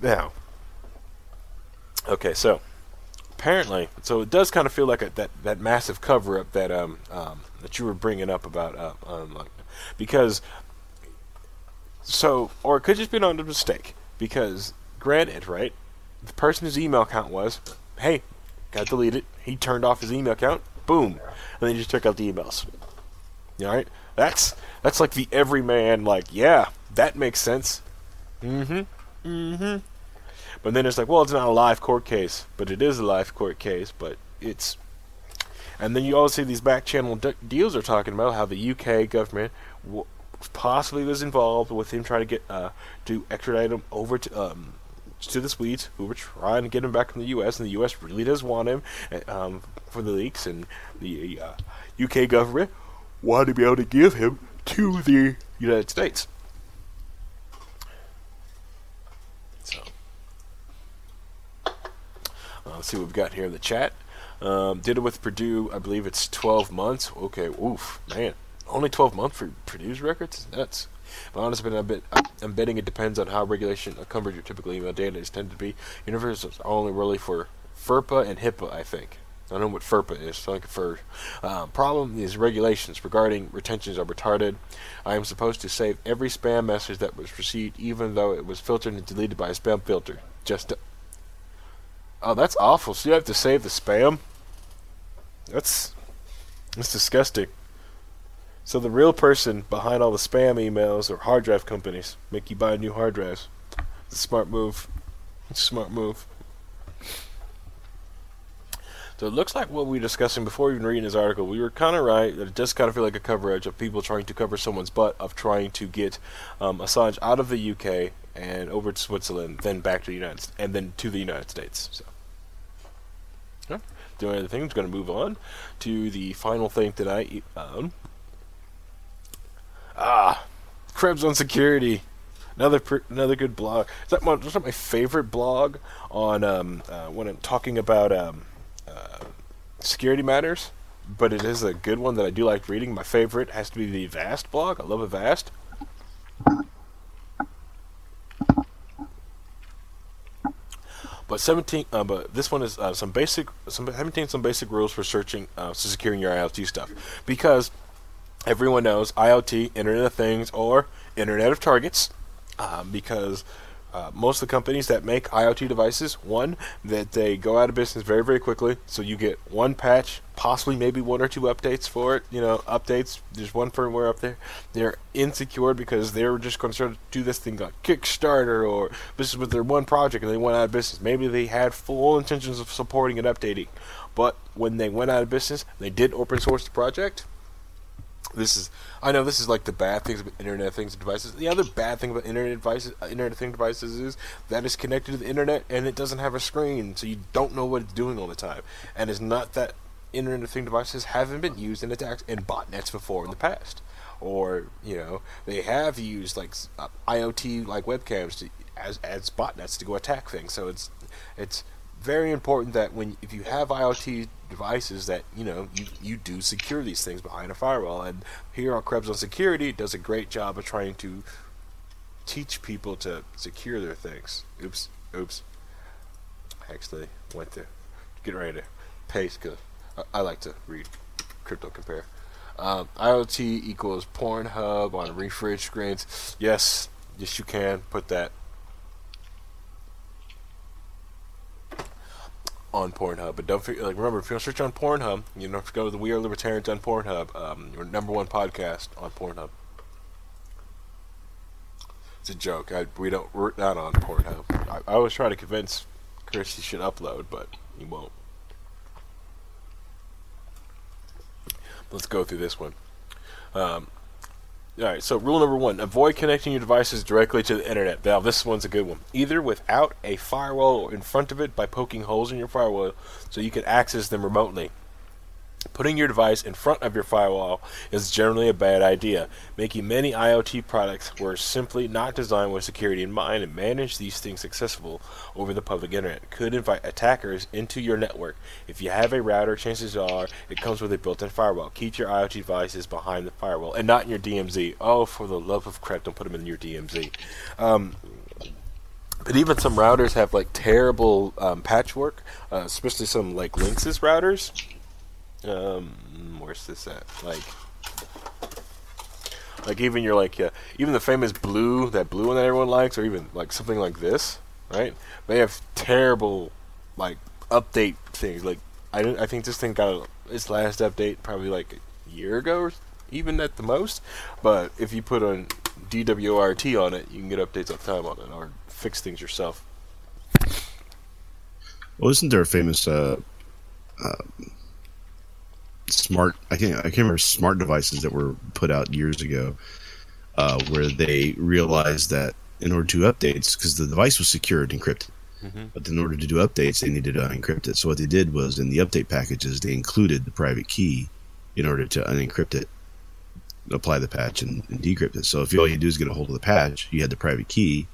Now, okay, so apparently, so it does kind of feel like a, that that massive cover up that um, um that you were bringing up about uh, um, like, because so or it could just be honest mistake because granted, right, the person whose email account was, hey, got deleted. He turned off his email account. Boom, and then just took out the emails. All right, that's that's like the everyman. Like, yeah, that makes sense. Mm-hmm. Mm-hmm. But then it's like, well, it's not a live court case, but it is a live court case. But it's, and then you also see these back channel de- deals are talking about how the UK government w- possibly was involved with him trying to get uh, to extradite him over to um, to the Swedes, who were trying to get him back from the U.S. and the U.S. really does want him um, for the leaks, and the uh, UK government wanted to be able to give him to the United States. So, uh, let's see what we've got here in the chat. Um, did it with Purdue. I believe it's 12 months. Okay, oof, man. Only 12 months for Purdue's records? That's but honestly, I'm, bet, I'm betting it depends on how regulation of coverage your typical email data is tended to be. Universals are only really for FERPA and HIPAA, I think. I don't know what FERPA is. So like for uh, problem is regulations regarding retentions are retarded. I am supposed to save every spam message that was received, even though it was filtered and deleted by a spam filter. Just to, oh, that's awful. So you have to save the spam. That's that's disgusting. So the real person behind all the spam emails are hard drive companies make you buy new hard drives. It's a smart move. It's a smart move. So it looks like what we were discussing before even reading this article, we were kind of right that it does kind of feel like a coverage of people trying to cover someone's butt of trying to get um, Assange out of the UK and over to Switzerland, then back to the United and then to the United States. So, yeah. doing other things, going to move on to the final thing tonight. Um, ah, Krebs on security. Another another good blog. Is that my, is that my favorite blog on um, uh, when I'm talking about um, uh, security matters? But it is a good one that I do like reading. My favorite has to be the Vast blog. I love Avast. But 17, uh, but this one is uh, some basic, some 17 some basic rules for searching, uh, securing your IoT stuff, because everyone knows IoT, Internet of Things, or Internet of Targets, um, because uh, most of the companies that make IoT devices, one, that they go out of business very, very quickly. So you get one patch, possibly maybe one or two updates for it. You know, updates. There's one firmware up there. They're insecure because they were just going to do this thing like Kickstarter or this is with their one project and they went out of business. Maybe they had full intentions of supporting and updating, but when they went out of business, they did open source the project this is I know this is like the bad things about Internet things and devices. The other bad thing about Internet devices, uh, Internet thing devices is that it's connected to the Internet and it doesn't have a screen, so you don't know what it's doing all the time. And it's not that Internet thing devices haven't been used in attacks and botnets before in the past, or you know they have used like uh, IoT like webcams to, as as botnets to go attack things. So it's it's very important that when if you have IoT devices that you know you, you do secure these things behind a firewall and here on Krebs on Security does a great job of trying to teach people to secure their things. Oops, oops. I actually went to get ready to paste because I, I, like to read Crypto Compare. Um, IoT equals Pornhub on refresh screens. Yes, yes you can put that on Pornhub. But don't forget, like remember, if you search on Pornhub, you know, go to the We Are Libertarians on Pornhub, um, your number one podcast on Pornhub. It's a joke. I, we don't. We're not on Pornhub. I, I was trying to convince Chris he should upload, but he won't. Let's go through this one. Um, all right, so rule number one avoid connecting your devices directly to the internet. Now, this one's a good one. Either without a firewall or in front of it by poking holes in your firewall so you can access them remotely. Putting your device in front of your firewall is generally a bad idea. Making many IoT products were simply not designed with security in mind and manage these things accessible over the public internet could invite attackers into your network. If you have a router, chances are it comes with a built-in firewall. Keep your IoT devices behind the firewall and not in your DMZ. Oh, for the love of crap, don't put them in your DMZ. Um, but even some routers have like terrible um, patchwork, uh, especially some like Linksys routers um, where's this at? Like, like even your like, uh, even the famous blue, that blue one that everyone likes, or even like something like this, right? They have terrible, like, update things. Like, I I think this thing got a, its last update probably like a year ago, or even at the most. But if you put on DD-WRT on it, you can get updates all the time on it, or fix things yourself. Well, isn't there a famous uh, uh, smart I can't I can't remember smart devices that were put out years ago uh, where they realized that in order to updates because the device was secured encrypted. Mm-hmm. but in order to do updates they needed to unencrypt it. So what they did was in the update packages they included the private key in order to unencrypt it apply the patch and, and decrypt it. So if all you do is get a hold of the patch you had the private key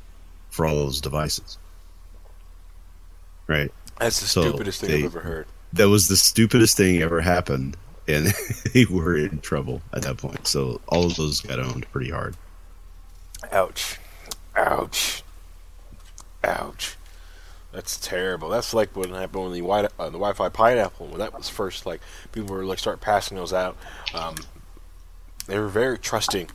for all those devices. Right? That's the so stupidest thing they, I've ever heard. That was the stupidest thing ever happened and they were in trouble at that point. So all of those got owned pretty hard. Ouch. Ouch. Ouch. That's terrible. That's like what happened when the wi- uh, the Wi-Fi pineapple when that was first. Like people were like start passing those out. Um, they were very trusting,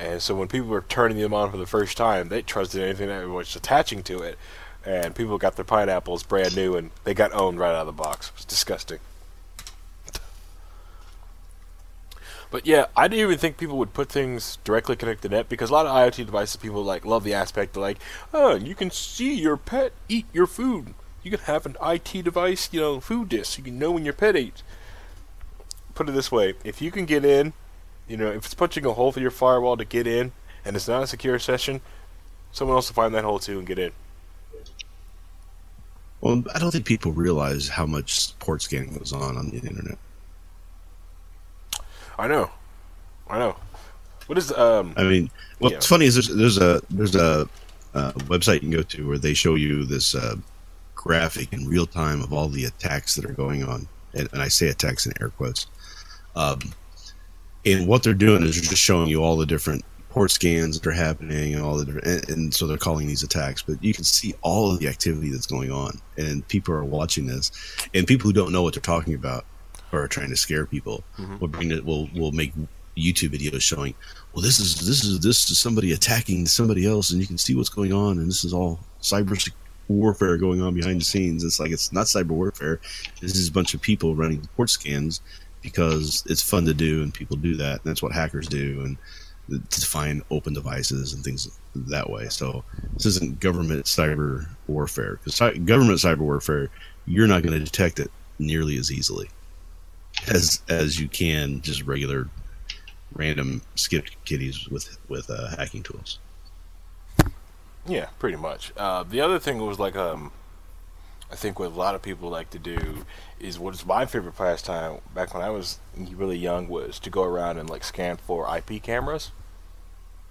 and so when people were turning them on for the first time, they trusted anything that was attaching to it. And people got their pineapples brand new, and they got owned right out of the box. It was disgusting. But yeah, I didn't even think people would put things directly connected to the net because a lot of IoT devices people like love the aspect of like, oh, you can see your pet eat your food. You can have an IT device, you know, food disk. You can know when your pet eats. Put it this way: if you can get in, you know, if it's punching a hole through your firewall to get in, and it's not a secure session, someone else will find that hole too and get in. Well, I don't think people realize how much port scanning goes on on the internet. I know, I know. What is um? I mean, what's Yeah. funny is there's, there's a there's a, uh website you can go to where they show you this uh, graphic in real time of all the attacks that are going on, and, and I say attacks in air quotes. Um, and what they're doing is they're just showing you all the different port scans that are happening and all the different, and, and so they're calling these attacks. But you can see all of the activity that's going on, and people are watching this, and people who don't know what they're talking about or trying to scare people mm-hmm. will bring it. Will will make YouTube videos showing, well, this is this is this is somebody attacking somebody else, and you can see what's going on, and this is all cyber warfare going on behind the scenes. It's like it's not cyber warfare. This is a bunch of people running port scans because it's fun to do, and people do that. And that's what hackers do, and to find open devices and things that way. So this isn't government cyber warfare because government cyber warfare, you're not going to detect it nearly as easily as as you can just regular random script kiddies with with uh, hacking tools. Yeah, pretty much. Uh, the other thing was like um, I think what a lot of people like to do is what is my favorite pastime back when I was really young was to go around and like scan for IP cameras,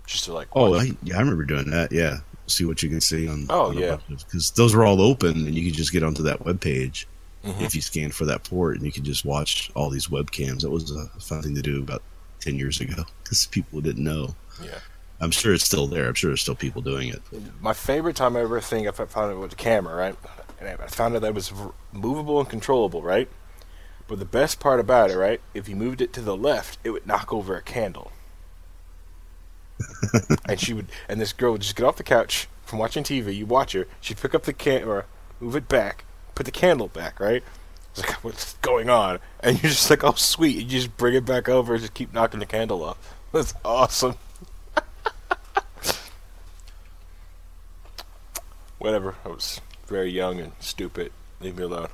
just to like Oh, I, yeah, I remember doing that. Yeah, see what you can see on. Oh, yeah. because those were all open, and you could just get onto that web page Mhm. if you scanned for that port, and you could just watch all these webcams. That was a fun thing to do about ten years ago because people didn't know. yeah. I'm sure it's still there. I'm sure there's still people doing it. My favorite time I ever think I found it with a camera, right? And I found out that it was movable and controllable, right? But the best part about it, right? If you moved it to the left, it would knock over a candle. and she would, and this girl would just get off the couch from watching TV. You watch her. She'd pick up the camera, move it back, put the candle back, right? It's like, what's going on? And you're just like, oh, sweet. You just bring it back over and just keep knocking the candle off. That's awesome. Whatever. I was very young and stupid. Leave me alone.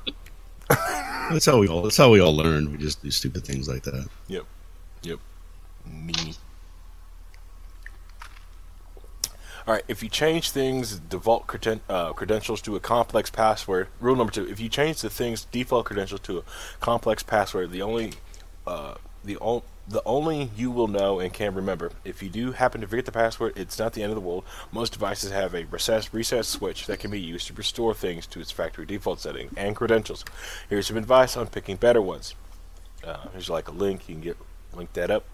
That's how we all. That's how we all learn. We just do stupid things like that. Yep. Yep. Me. All right. If you change things default creden- uh, credentials to a complex password, rule number two: if you change the thing's default credentials to a complex password, the only uh, the o- the only you will know and can remember. If you do happen to forget the password, it's not the end of the world. Most devices have a reset reset switch that can be used to restore things to its factory default setting and credentials. Here's some advice on picking better ones. Uh, here's like a link. You can get link that up.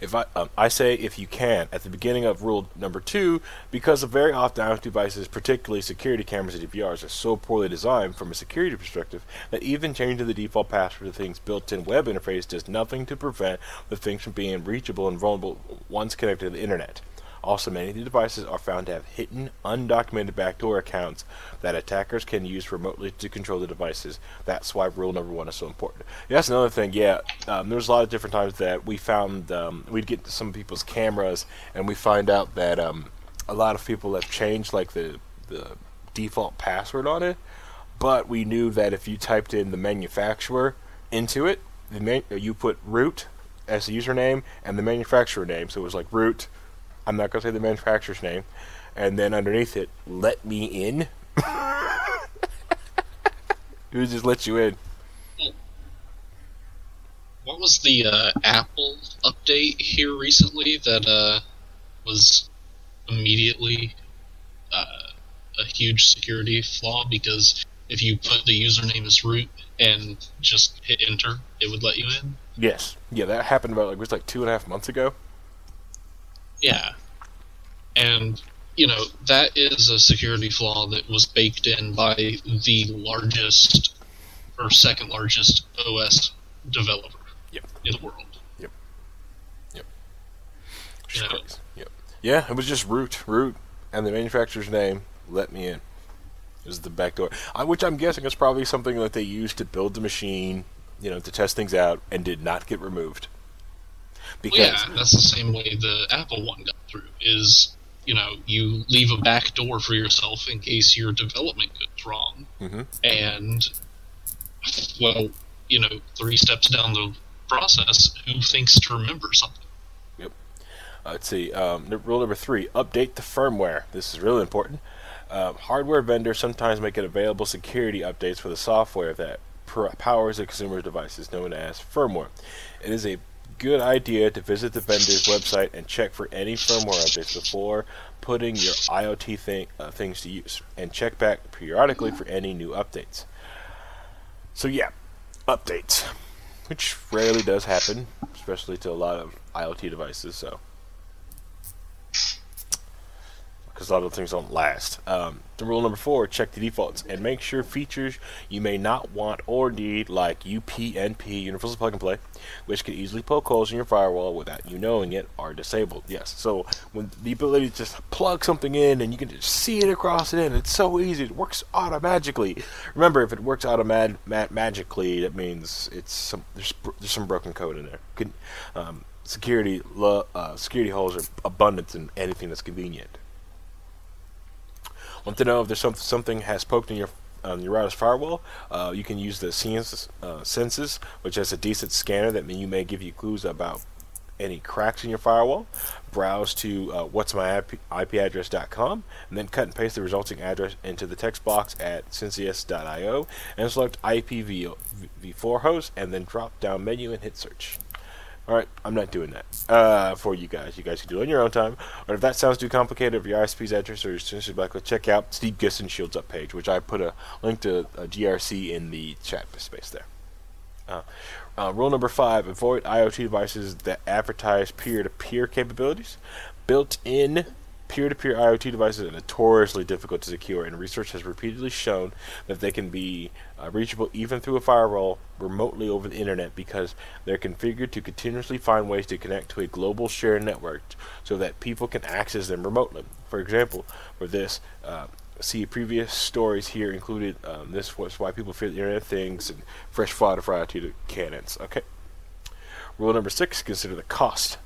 If I um, I say if you can at the beginning of rule number two, because very often IoT devices, particularly security cameras and DVRs, are so poorly designed from a security perspective that even changing the default password to things built-in web interface does nothing to prevent the things from being reachable and vulnerable once connected to the internet. Also, many of the devices are found to have hidden, undocumented backdoor accounts that attackers can use remotely to control the devices. That's why rule number one is so important. That's another thing. Yeah, um, there's a lot of different times that we found um, we'd get to some people's cameras and we find out that um, a lot of people have changed like the the default password on it, but we knew that if you typed in the manufacturer into it, you put root as the username and the manufacturer name. So it was like root. I'm not gonna say the manufacturer's name, and then underneath it, let me in. it would just let you in. What was the uh, Apple update here recently that uh, was immediately uh, a huge security flaw? Because if you put the username as root and just hit enter, it would let you in. Yes, yeah, that happened about like it was like two and a half months ago. Yeah, and you know that is a security flaw that was baked in by the largest or second largest OS developer Yep. in the world. Yep. Yep. You know, Yep. Yeah, it was just root, root, and the manufacturer's name let me in. It was the back door, I, which I'm guessing is probably something that they used to build the machine, you know, to test things out, and did not get removed. Because Well, yeah, that's the same way the Apple one got through. Is you know you leave a back door for yourself in case your development goes wrong, Mhm. and well, you know, three steps down the process, who thinks to remember something? Uh, let's see. Um, rule number three: update the firmware. This is really important. Um, hardware vendors sometimes make it available security updates for the software that powers a consumer's devices, known as firmware. It is a good idea to visit the vendor's website and check for any firmware updates before putting your IoT thing, uh, things to use, and check back periodically for any new updates. So yeah, updates, which rarely does happen, especially to a lot of IoT devices. So because a lot of things don't last. Um, the rule number four: check the defaults and make sure features you may not want or need, like UPnP (Universal Plug and Play), which can easily poke holes in your firewall without you knowing it, are disabled. Yes, so when the ability to just plug something in and you can just see it across it in, it's so easy. It works automatically. Remember, if it works automat ma- magically, that means it's some there's there's some broken code in there. Can, um, security lo- uh, security holes are abundant in anything that's convenient. Want to know if there's some, something has poked in your um, your router's firewall? Uh, you can use the Sensus, uh, Censys, which has a decent scanner that you may give you clues about any cracks in your firewall. Browse to uh, what's my IP, and then cut and paste the resulting address into the text box at Censys.io and select IPv4 host and then drop down menu and hit search. All right, I'm not doing that uh, for you guys. You guys can do it on your own time. Or if that sounds too complicated, if your ISP's address or your Censys background, check out Steve Gibson Shields Up page, which I put a link to a GRC in the chat space there. Uh, uh, rule number five: avoid IoT devices that advertise peer-to-peer capabilities. Built-in peer-to-peer IoT devices are notoriously difficult to secure, and research has repeatedly shown that they can be uh, reachable even through a firewall remotely over the internet because they're configured to continuously find ways to connect to a global shared network so that people can access them remotely. For example, for this, uh, see previous stories here included. Um, this was why people fear the Internet of Things and fresh fodder for IoT cannons. Okay. Rule number six: consider the cost.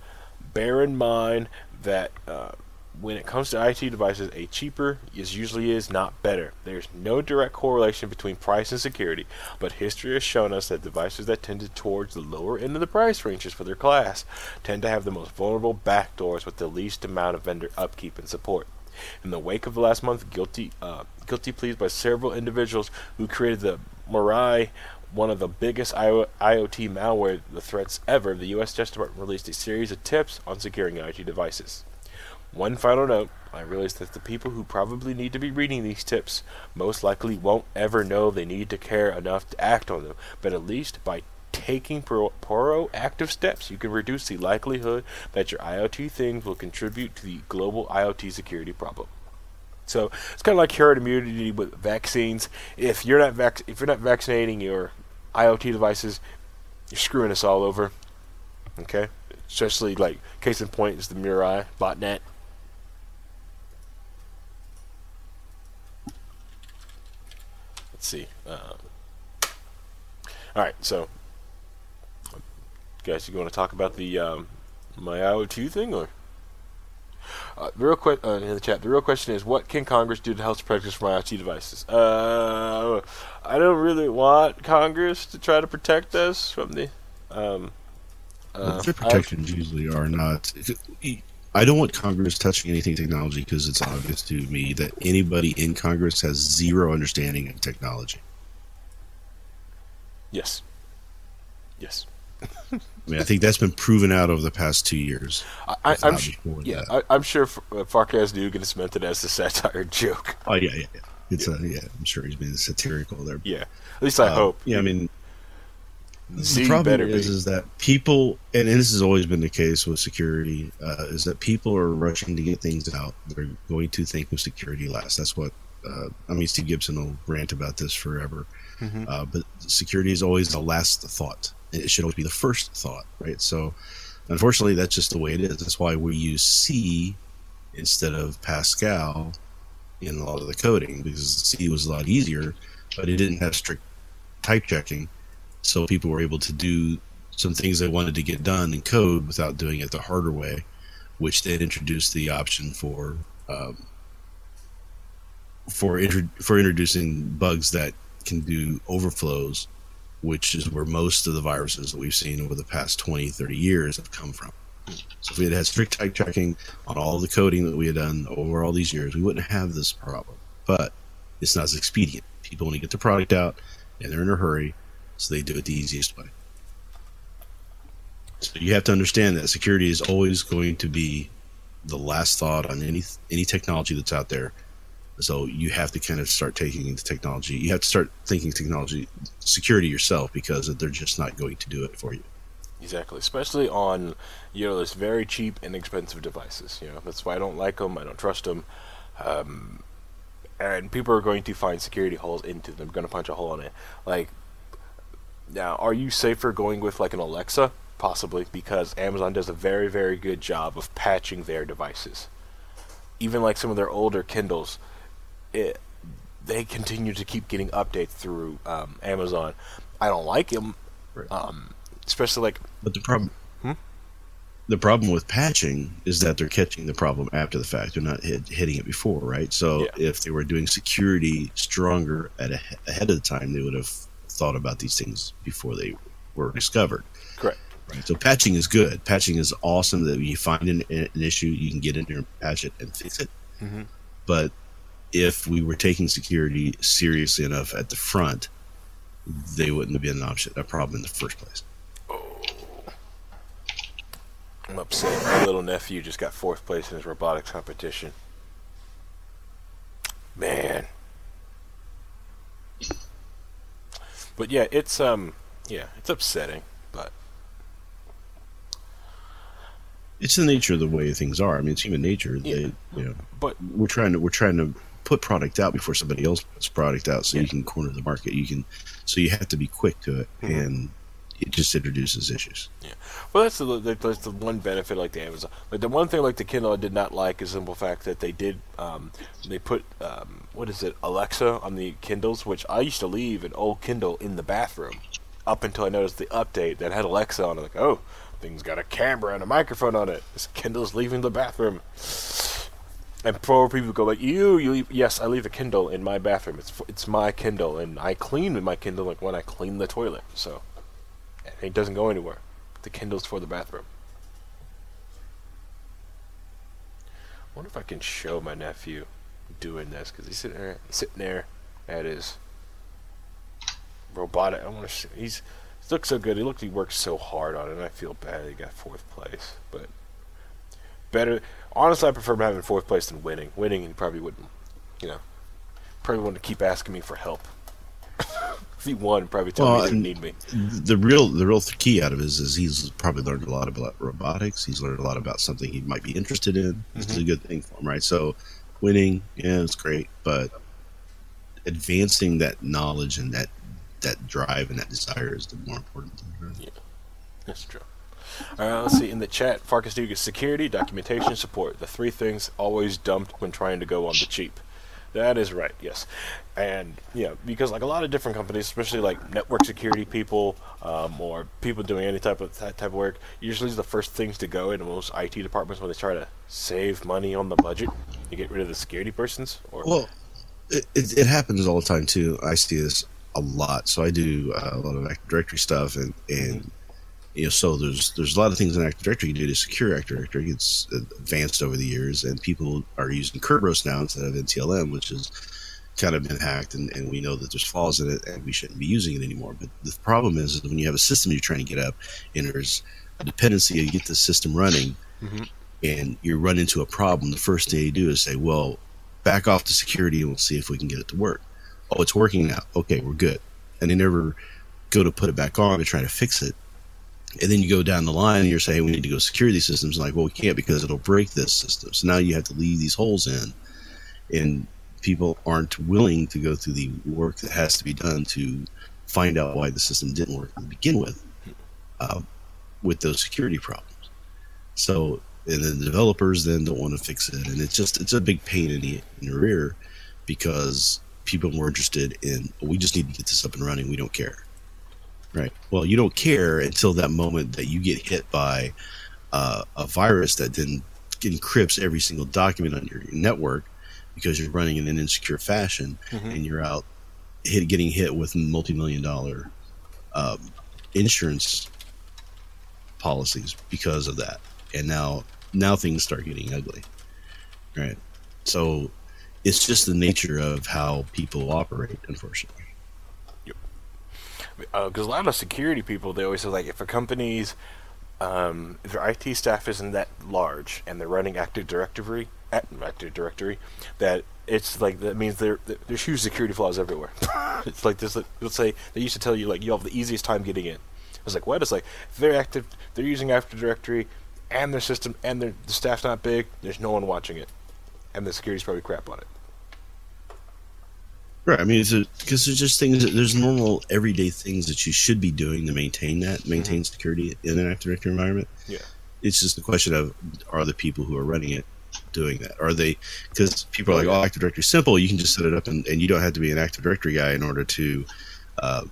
Bear in mind that uh, when it comes to IT devices, a cheaper is usually is not better. There's no direct correlation between price and security, but history has shown us that devices that tended towards the lower end of the price ranges for their class tend to have the most vulnerable backdoors with the least amount of vendor upkeep and support. In the wake of the last month, guilty uh, guilty pleas by several individuals who created the Mirai, one of the biggest IO- IoT malware threats ever, the U.S. Justice Department released a series of tips on securing IoT devices. One final note I realize that the people who probably need to be reading these tips most likely won't ever know they need to care enough to act on them, but at least by taking pro- proactive steps, you can reduce the likelihood that your IoT things will contribute to the global IoT security problem. So it's kind of like herd immunity with vaccines. If you're not vac- if you're not vaccinating your IoT devices, you're screwing us all over. Okay, especially like case in point is the Mirai botnet. See. Um, all right, so guys, you want to talk about the um, my IoT thing or? Uh, the real que- uh, in the chat, the real question is, what can Congress do to help protect us from IoT devices? Uh, I don't really want Congress to try to protect us from the. Um, uh, Their protections usually are not. I don't want Congress touching anything technology because it's obvious to me that anybody in Congress has zero understanding of technology. yes. Yes. I mean, I think that's been proven out over the past two years. I, I, if I'm not sh- yeah, that. I, I'm sure F- uh, Farkas Dugan is meant it as a satire joke. Oh yeah, yeah, yeah. It's a yeah. I'm sure he's being satirical there. Yeah, at least I Uh, hope. Yeah, I mean, the problem better is, be. is that people, and this has always been the case with security, uh, is that people are rushing to get things out. They're going to think of security last. That's what, uh, I mean, Steve Gibson will rant about this forever. Mm-hmm. Uh, but security is always the last thought. It should always be the first thought, right? So, unfortunately, that's just the way it is. That's why we use C instead of Pascal in a lot of the coding because C was a lot easier, but it didn't have strict type checking. So people were able to do some things they wanted to get done in code without doing it the harder way, which then introduced the option for um, for intro- for introducing bugs that can do overflows, which is where most of the viruses that we've seen over the past 20, 30 years have come from. So if we had had strict type checking on all the coding that we had done over all these years, we wouldn't have this problem. But it's not as expedient. People want to get the product out, and they're in a hurry, so they do it the easiest way. So you have to understand that security is always going to be the last thought on any any technology that's out there. So you have to kind of start taking into technology. You have to start thinking technology security yourself because they're just not going to do it for you. Exactly, especially on you know those very cheap, inexpensive devices. You know that's why I don't like them. I don't trust them. Um, and people are going to find security holes into them. Going to punch a hole in it. Like now, are you safer going with like an Alexa? Possibly because Amazon does a very, very good job of patching their devices. Even like some of their older Kindles, it they continue to keep getting updates through um, Amazon. I don't like them, um, especially like But the problem, Hmm? the problem with patching is that they're catching the problem after the fact. They're not hit, hitting it before, right? So Yeah. if they were doing security stronger at a, ahead of the time, they would have thought about these things before they were discovered. correct. Right. So patching is good. Patching is awesome. That when you find an, an issue, you can get in there and patch it and fix it. Mhm. But if we were taking security seriously enough at the front, they wouldn't have been an option, a problem in the first place. Oh. I'm upset. My little nephew just got fourth place in his robotics competition. Man. But yeah, it's um, yeah, it's upsetting. But It's the nature of the way things are. I mean, it's human nature. Yeah. They, you know, but we're trying to we're trying to put product out before somebody else puts product out, so Yeah. you can corner the market. You can, so you have to be quick to it, Mhm. and it just introduces issues. Yeah, well, that's the that's the one benefit like the Amazon. Like the one thing like the Kindle I did not like is the simple fact that they did um, they put um, what is it Alexa on the Kindles, which I used to leave an old Kindle in the bathroom up until I noticed the update that had Alexa on it. Like, oh, thing's got a camera and a microphone on it. This Kindle's leaving the bathroom. And poor people go like, you, you. Yes, I leave a Kindle in my bathroom. It's it's my Kindle, and I clean with my Kindle like when I clean the toilet. So and it doesn't go anywhere. The Kindle's for the bathroom. I wonder if I can show my nephew doing this because he's sitting there, sitting there at his robotic. I want to. He's he looks so good. He looked. He worked so hard on it. And I feel bad. He got fourth place, but better. Honestly, I prefer having fourth place than winning. Winning, he probably wouldn't. You know, probably wouldn't keep asking me for help. He won, probably tell Well, me he didn't need me. The real the real key out of it is, is he's probably learned a lot about robotics. He's learned a lot about something he might be interested in. It's a mm-hmm. good thing for him, right? So, winning, yeah, it's great, but advancing that knowledge and that that drive and that desire is the more important thing. Right? That's true. All right, let's see. In the chat, Farkas Dugas, security, documentation, support. The three things always dumped when trying to go on the cheap. That is right, yes. And, yeah, because like a lot of different companies, especially like network security people um, or people doing any type of that type of work, usually is the first things to go in most IT departments when they try to save money on the budget to get rid of the security persons. Or Well, it, it, it happens all the time too. I see this a lot. So I do uh, a lot of Active Directory stuff, and and you know, so there's there's a lot of things in Active Directory you can do to secure Active Directory. It's advanced over the years, and people are using Kerberos now instead of NTLM, which has kind of been hacked, and, and we know that there's flaws in it, and we shouldn't be using it anymore. But the problem is, is when you have a system you're trying to get up, and there's a dependency to get the system running, mm-hmm. and you run into a problem, the first thing you do is say, well, back off the security and we'll see if we can get it to work. Oh, it's working now. Okay, we're good. And they never go to put it back on and try to fix it. And then you go down the line and you're saying we need to go secure these systems. like, well, we can't because it'll break this system. So now you have to leave these holes in, and people aren't willing to go through the work that has to be done to find out why the system didn't work to begin with, uh, with those security problems. So, and then the developers then don't want to fix it, and it's just it's a big pain in the in the rear because people are more interested in we just need to get this up and running. We don't care. Right. Well, you don't care until that moment that you get hit by uh, a virus that then encrypts every single document on your network because you're running in an insecure fashion Mm-hmm. and you're out hit, getting hit with multi-million dollar um, insurance policies because of that. And now, now things start getting ugly. Right. So it's just the nature of how people operate, unfortunately. Because a lot of security people they always say like if a company's um, their IT staff isn't that large and they're running Active Directory, Active Directory, that it's like that means there there's huge security flaws everywhere. it's like this. Let's say they used to tell you like you have the easiest time getting in. I was like, what? It's like they're active, they're using Active Directory, and their system and their the staff's not big. There's no one watching it, and the security's probably crap on it. Right. I mean, because there's just things. that- There's normal everyday things that you should be doing to maintain that, maintain security in an Active Directory environment. Yeah. It's just a question of are the people who are running it doing that? Are they? Because people are like, "Oh, Active Directory is simple. You can just set it up, and, and you don't have to be an Active Directory guy in order to uh,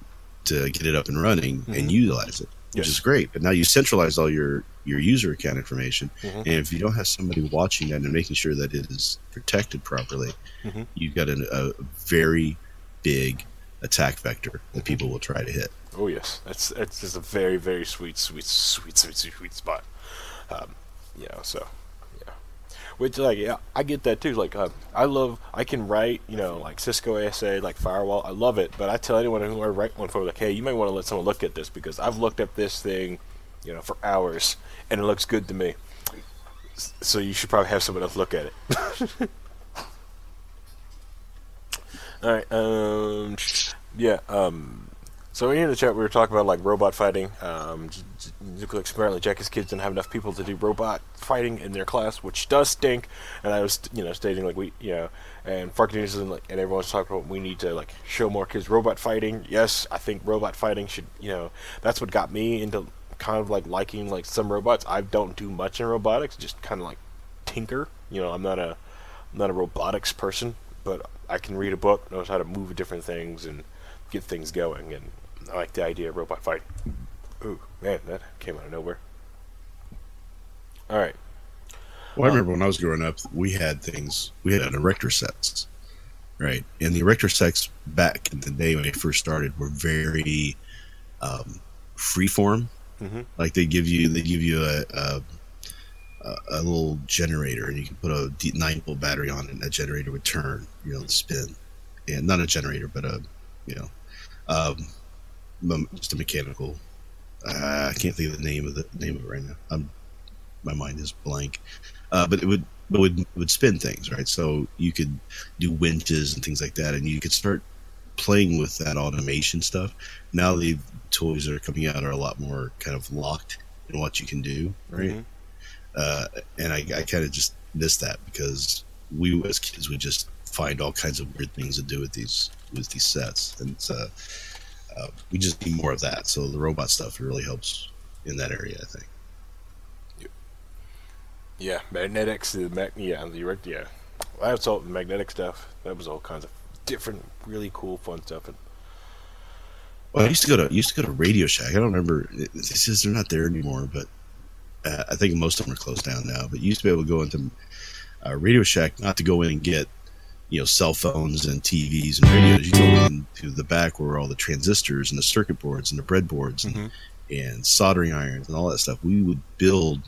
to get it up and running and utilize it, which Yes. is great. But now you centralize all your your user account information, Mhm. and if you don't have somebody watching that and making sure that it is protected properly, Mhm. you've got an, a very big attack vector that people will try to hit. Oh yes, that's that's just a very very sweet sweet sweet sweet sweet, sweet spot. Um, you know, so which like yeah, I get that too. Like uh, I love I can write you know like Cisco ASA like firewall. I love it, but I tell anyone who I write one for like, hey, you might want to let someone look at this because I've looked at this thing, you know, for hours and it looks good to me. So you should probably have someone else look at it. All right. Um. Yeah. Um. So in the chat, we were talking about like robot fighting. Um, nuclear apparently Jackie's kids didn't have enough people to do robot fighting in their class, which does stink. And I was, you know, stating like we, you know, and Fark News and like, and everyone's talking about we need to like show more kids robot fighting. Yes, I think robot fighting should, you know, that's what got me into kind of like liking like some robots. I don't do much in robotics, just kind of like tinker. You know, I'm not a, I'm not a robotics person, but I can read a book, knows how to move different things and get things going, and I like the idea of robot fight. Ooh, man, that came out of nowhere. All right. Well, I remember when I was growing up, we had things. We had an erector sets, right? And the erector sets back in the day when they first started were very um, freeform. Mhm. Like they give you, they give you a, a a little generator, and you can put a nine volt battery on it, and that generator would turn, you know, spin, and not a generator, but a, you know, um, just a mechanical. Uh, I can't think of the name of the name of it right now. I'm, my mind is blank uh, but it would it would would spin things right so you could do winches and things like that and you could start playing with that automation stuff now the toys that are coming out are a lot more kind of locked in what you can do right Mhm. uh, and i, I kind of just miss that because we as kids would just find all kinds of weird things to do with these with these sets and it's, uh, uh, we just need more of that so the robot stuff really helps in that area i think Yeah, magnetics, the mag- yeah, the yeah. That's all the magnetic stuff. That was all kinds of different, really cool, fun stuff. And Well, I used to go to I used to go to Radio Shack. I don't remember. It, it says they're not there anymore, but uh, I think most of them are closed down now. But you used to be able to go into uh, Radio Shack, not to go in and get you know cell phones and TVs and radios. You go into the back where all the transistors and the circuit boards and the breadboards and, and soldering irons and all that stuff. We would build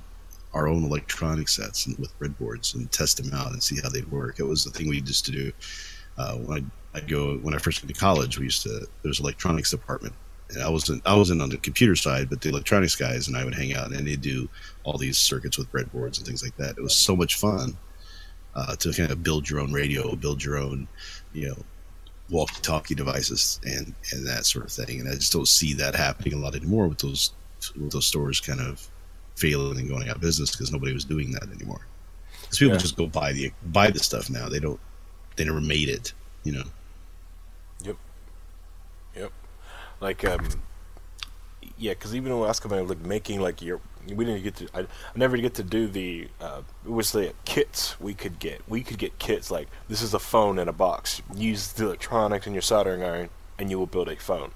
our own electronic sets and, with breadboards and test them out and see how they'd work. It was the thing we used to do uh, when I I'd go when I first went to college. We used to there was an electronics department, and I wasn't I wasn't on the computer side, but the electronics guys and I would hang out and they'd do all these circuits with breadboards and things like that. It was so much fun uh, to kind of build your own radio, build your own, you know, walkie-talkie devices and and that sort of thing. And I just don't see that happening a lot anymore with those with those stores kind of failing and going out of business because nobody was doing that anymore. Because people Yeah. just go buy the buy the stuff now. They don't. They never made it. You know. Yep. Yep. Like, um, yeah, because even when I was coming, like making like your, we didn't get to. I, I never get to do the. Uh, it was the kits we could get. We could get kits like this is a phone in a box. Use the electronics and your soldering iron, and you will build a phone.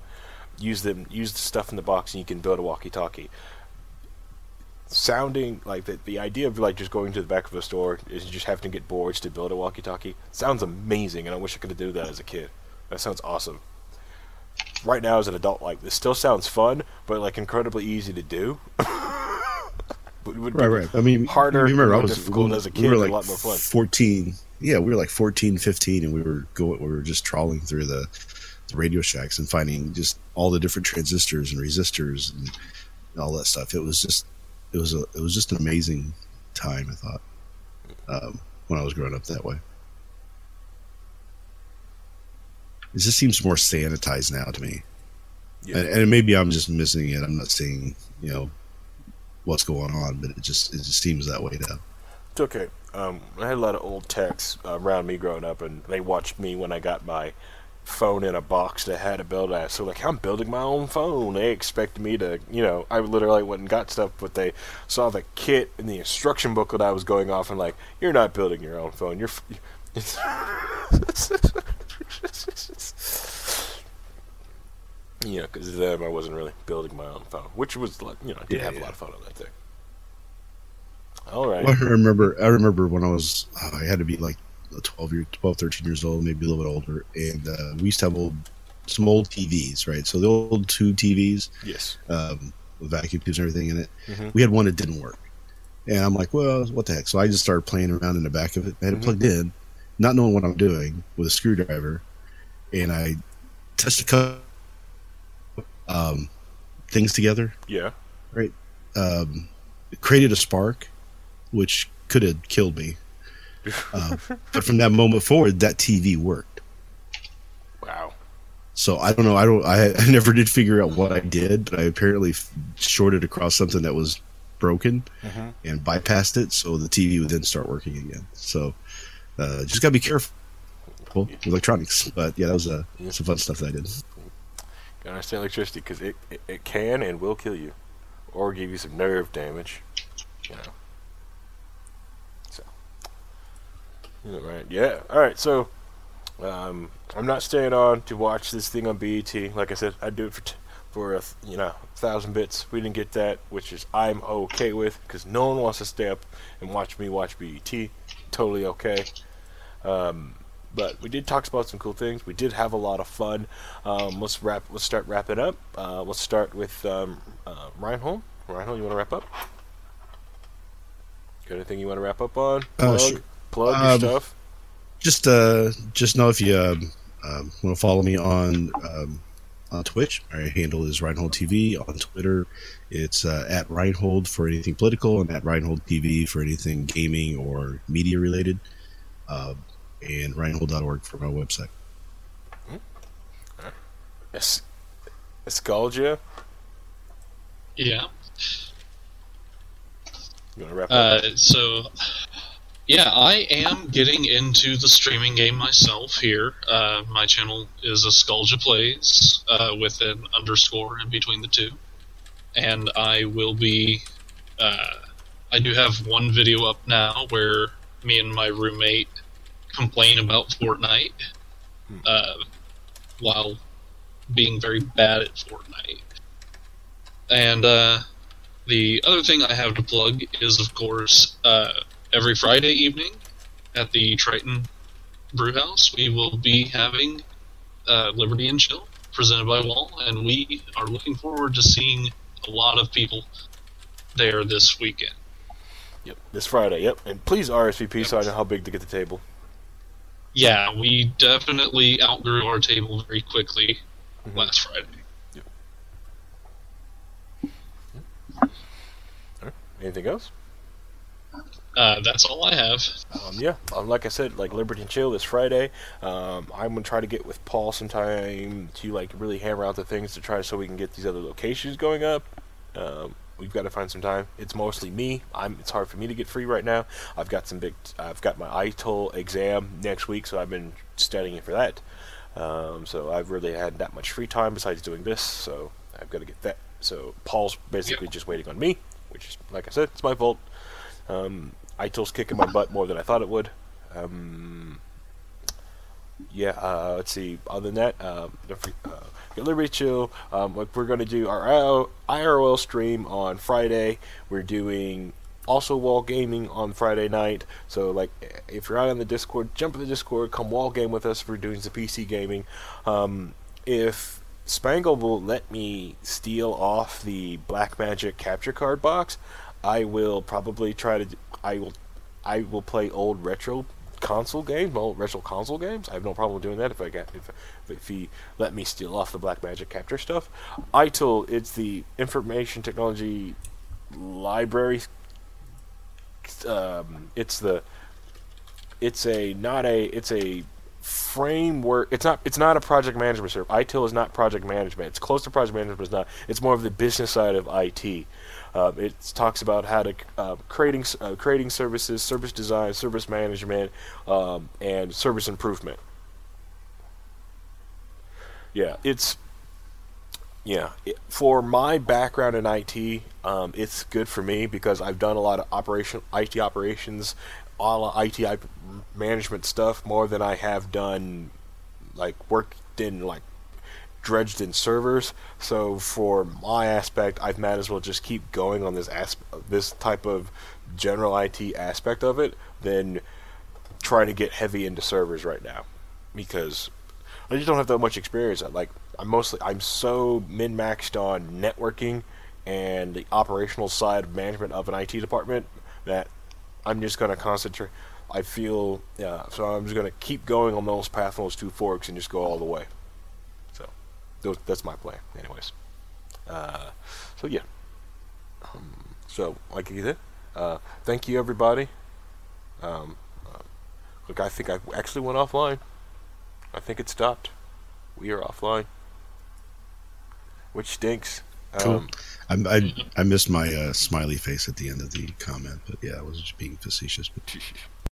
Use them. Use the stuff in the box, and you can build a walkie-talkie. Sounding like the the idea of like just going to the back of a store is just having to get boards to build a walkie-talkie sounds amazing, and I wish I could have do that as a kid. That sounds awesome. Right now, as an adult, like this still sounds fun, but like incredibly easy to do. Would be Right, right. I mean, harder, remember I was difficult we- as a kid, we were like a lot more fun. 14. Yeah, we were like 14, 15, and we were going. We were just trawling through the, the Radio Shacks and finding just all the different transistors and resistors and all that stuff. It was just, it was a, it was just an amazing time. I thought um, when I was growing up that way. It just seems more sanitized now to me, Yeah. and, and maybe I'm just missing it. I'm not seeing, you know, what's going on, but it just, it just seems that way now. It's okay. Um, I had a lot of old techs uh, around me growing up, and they watched me when I got my phone in a box that had a build app. So like, I'm building my own phone. They expected me to, you know, I literally went and got stuff, but they saw the kit and the instruction booklet I was going off, and like, you're not building your own phone. You're. F- you know, because then I wasn't really building my own phone, which was like, you know, I did Yeah, have a lot of fun on that thing. All right. Well, I remember. I remember when I was. oh, I had to be like 12 year, 12, 13 years old, maybe a little bit older, and uh, we used to have old, some old TVs, right? So the old two TVs Yes. um, with vacuum tubes and everything in it. Mhm. We had one that didn't work, and I'm like, well, what the heck? So I just started playing around in the back of it. I had it plugged in, not knowing what I'm doing with a screwdriver, and I touched a couple um, things together Yeah. Right. Um, created a spark, which could have killed me. Uh, but from that moment forward, that TV worked. Wow. So I don't know. I don't. I, I never did figure out what I did, but I apparently shorted across something that was broken and bypassed it, so the TV would then start working again. So uh, just gotta be careful with electronics. But yeah, that was uh, some fun stuff that I did. Gotta understand electricity because it, it, it can and will kill you, or give you some nerve damage. You know. So. You know, right? Yeah. All right. So, um, I'm not staying on to watch this thing on BET. Like I said, I do it for t- for a you know thousand bits. We didn't get that, which is I'm okay with because no one wants to stay up and watch me watch BET. Totally okay. Um, but we did talk about some cool things. We did have a lot of fun. Um, let's wrap. Let's start wrapping up. Uh, let's start with um, uh, Reinhold. Reinhold, you want to wrap up? Got anything you want to wrap up on? Uh, Plug, sure. plug your Um, stuff. just uh just know if you um, um, want to follow me on um, on Twitch, my handle is Reinhold TV. On Twitter, it's uh, at Reinhold for anything political, and at Reinhold TV for anything gaming or media related. Uh, and Reinhold.org for my website. Es- Escalgia. Yeah. You want to wrap up? Uh, so, yeah, I am getting into the streaming game myself here. Uh, my channel is Asculgia Plays uh, with an underscore in between the two. And I will be. Uh, I do have one video up now where me and my roommate complain about Fortnite uh, while being very bad at Fortnite. And uh, the other thing I have to plug is, of course, uh, every Friday evening at the Triton Brewhouse, we will be having uh, Liberty and Chill presented by Wall, and we are looking forward to seeing a lot of people there this weekend. Yep. This Friday. Yep. And please RSVP so I know how big to get the table. Yeah, we definitely outgrew our table very quickly last Friday. Anything else? Uh, that's all I have. Um, yeah, um, like I said, like Liberty and Chill this Friday. Um, I'm gonna try to get with Paul sometime to like really hammer out the things to try so we can get these other locations going up. Um, we've got to find some time. It's mostly me. I'm. It's hard for me to get free right now. I've got some big. I've got my ITIL exam next week, so I've been studying for that. Um, so I've really had that much free time besides doing this. So I've got to get that. So Paul's basically Yep. just waiting on me, which is like I said, it's my fault. Um, ITIL's kicking my butt more than I thought it would. Um, yeah, uh, let's see. Other than that, don't uh, get Liberty Chill. Um, like we're going to do our IRL stream on Friday. We're doing also wall gaming on Friday night. So like, if you're out on the Discord, jump in the Discord, come wall game with us. We're doing some PC gaming. Um, if Spangle will let me steal off the Blackmagic capture card box, I will probably try to. I will. I will play old retro console games, well, retro console games. I have no problem doing that if I get if, if he let me steal off the Blackmagic capture stuff. ITIL, it's the information technology library. Um, it's the. It's a not a. It's a framework. It's not. It's not a project management service. ITIL is not project management. It's close to project management, but it's not. It's more of the business side of IT. Um, it talks about how to uh, creating uh, creating services, service design, service management, um, and service improvement. Yeah, it's yeah. It, for my background in IT, um, it's good for me because I've done a lot of operation IT operations, all IT management stuff more than I have done like worked in like dredged in servers. So for my aspect, I might as well just keep going on this asp- this type of general IT aspect of it than trying to get heavy into servers right now because I just don't have that much experience. Like I'm mostly I'm so min maxed on networking and the operational side of management of an IT department that I'm just going to concentrate. I feel yeah, so I'm just going to keep going on those path, those two forks, and just go all the way. Those, that's my plan, anyways. Uh, so yeah. Um, so like you said, uh, thank you everybody. Um, uh, look, I think I actually went offline. I think it stopped. We are offline, which stinks. Cool. Um, I, I, I missed my uh, smiley face at the end of the comment, but yeah, I was just being facetious. But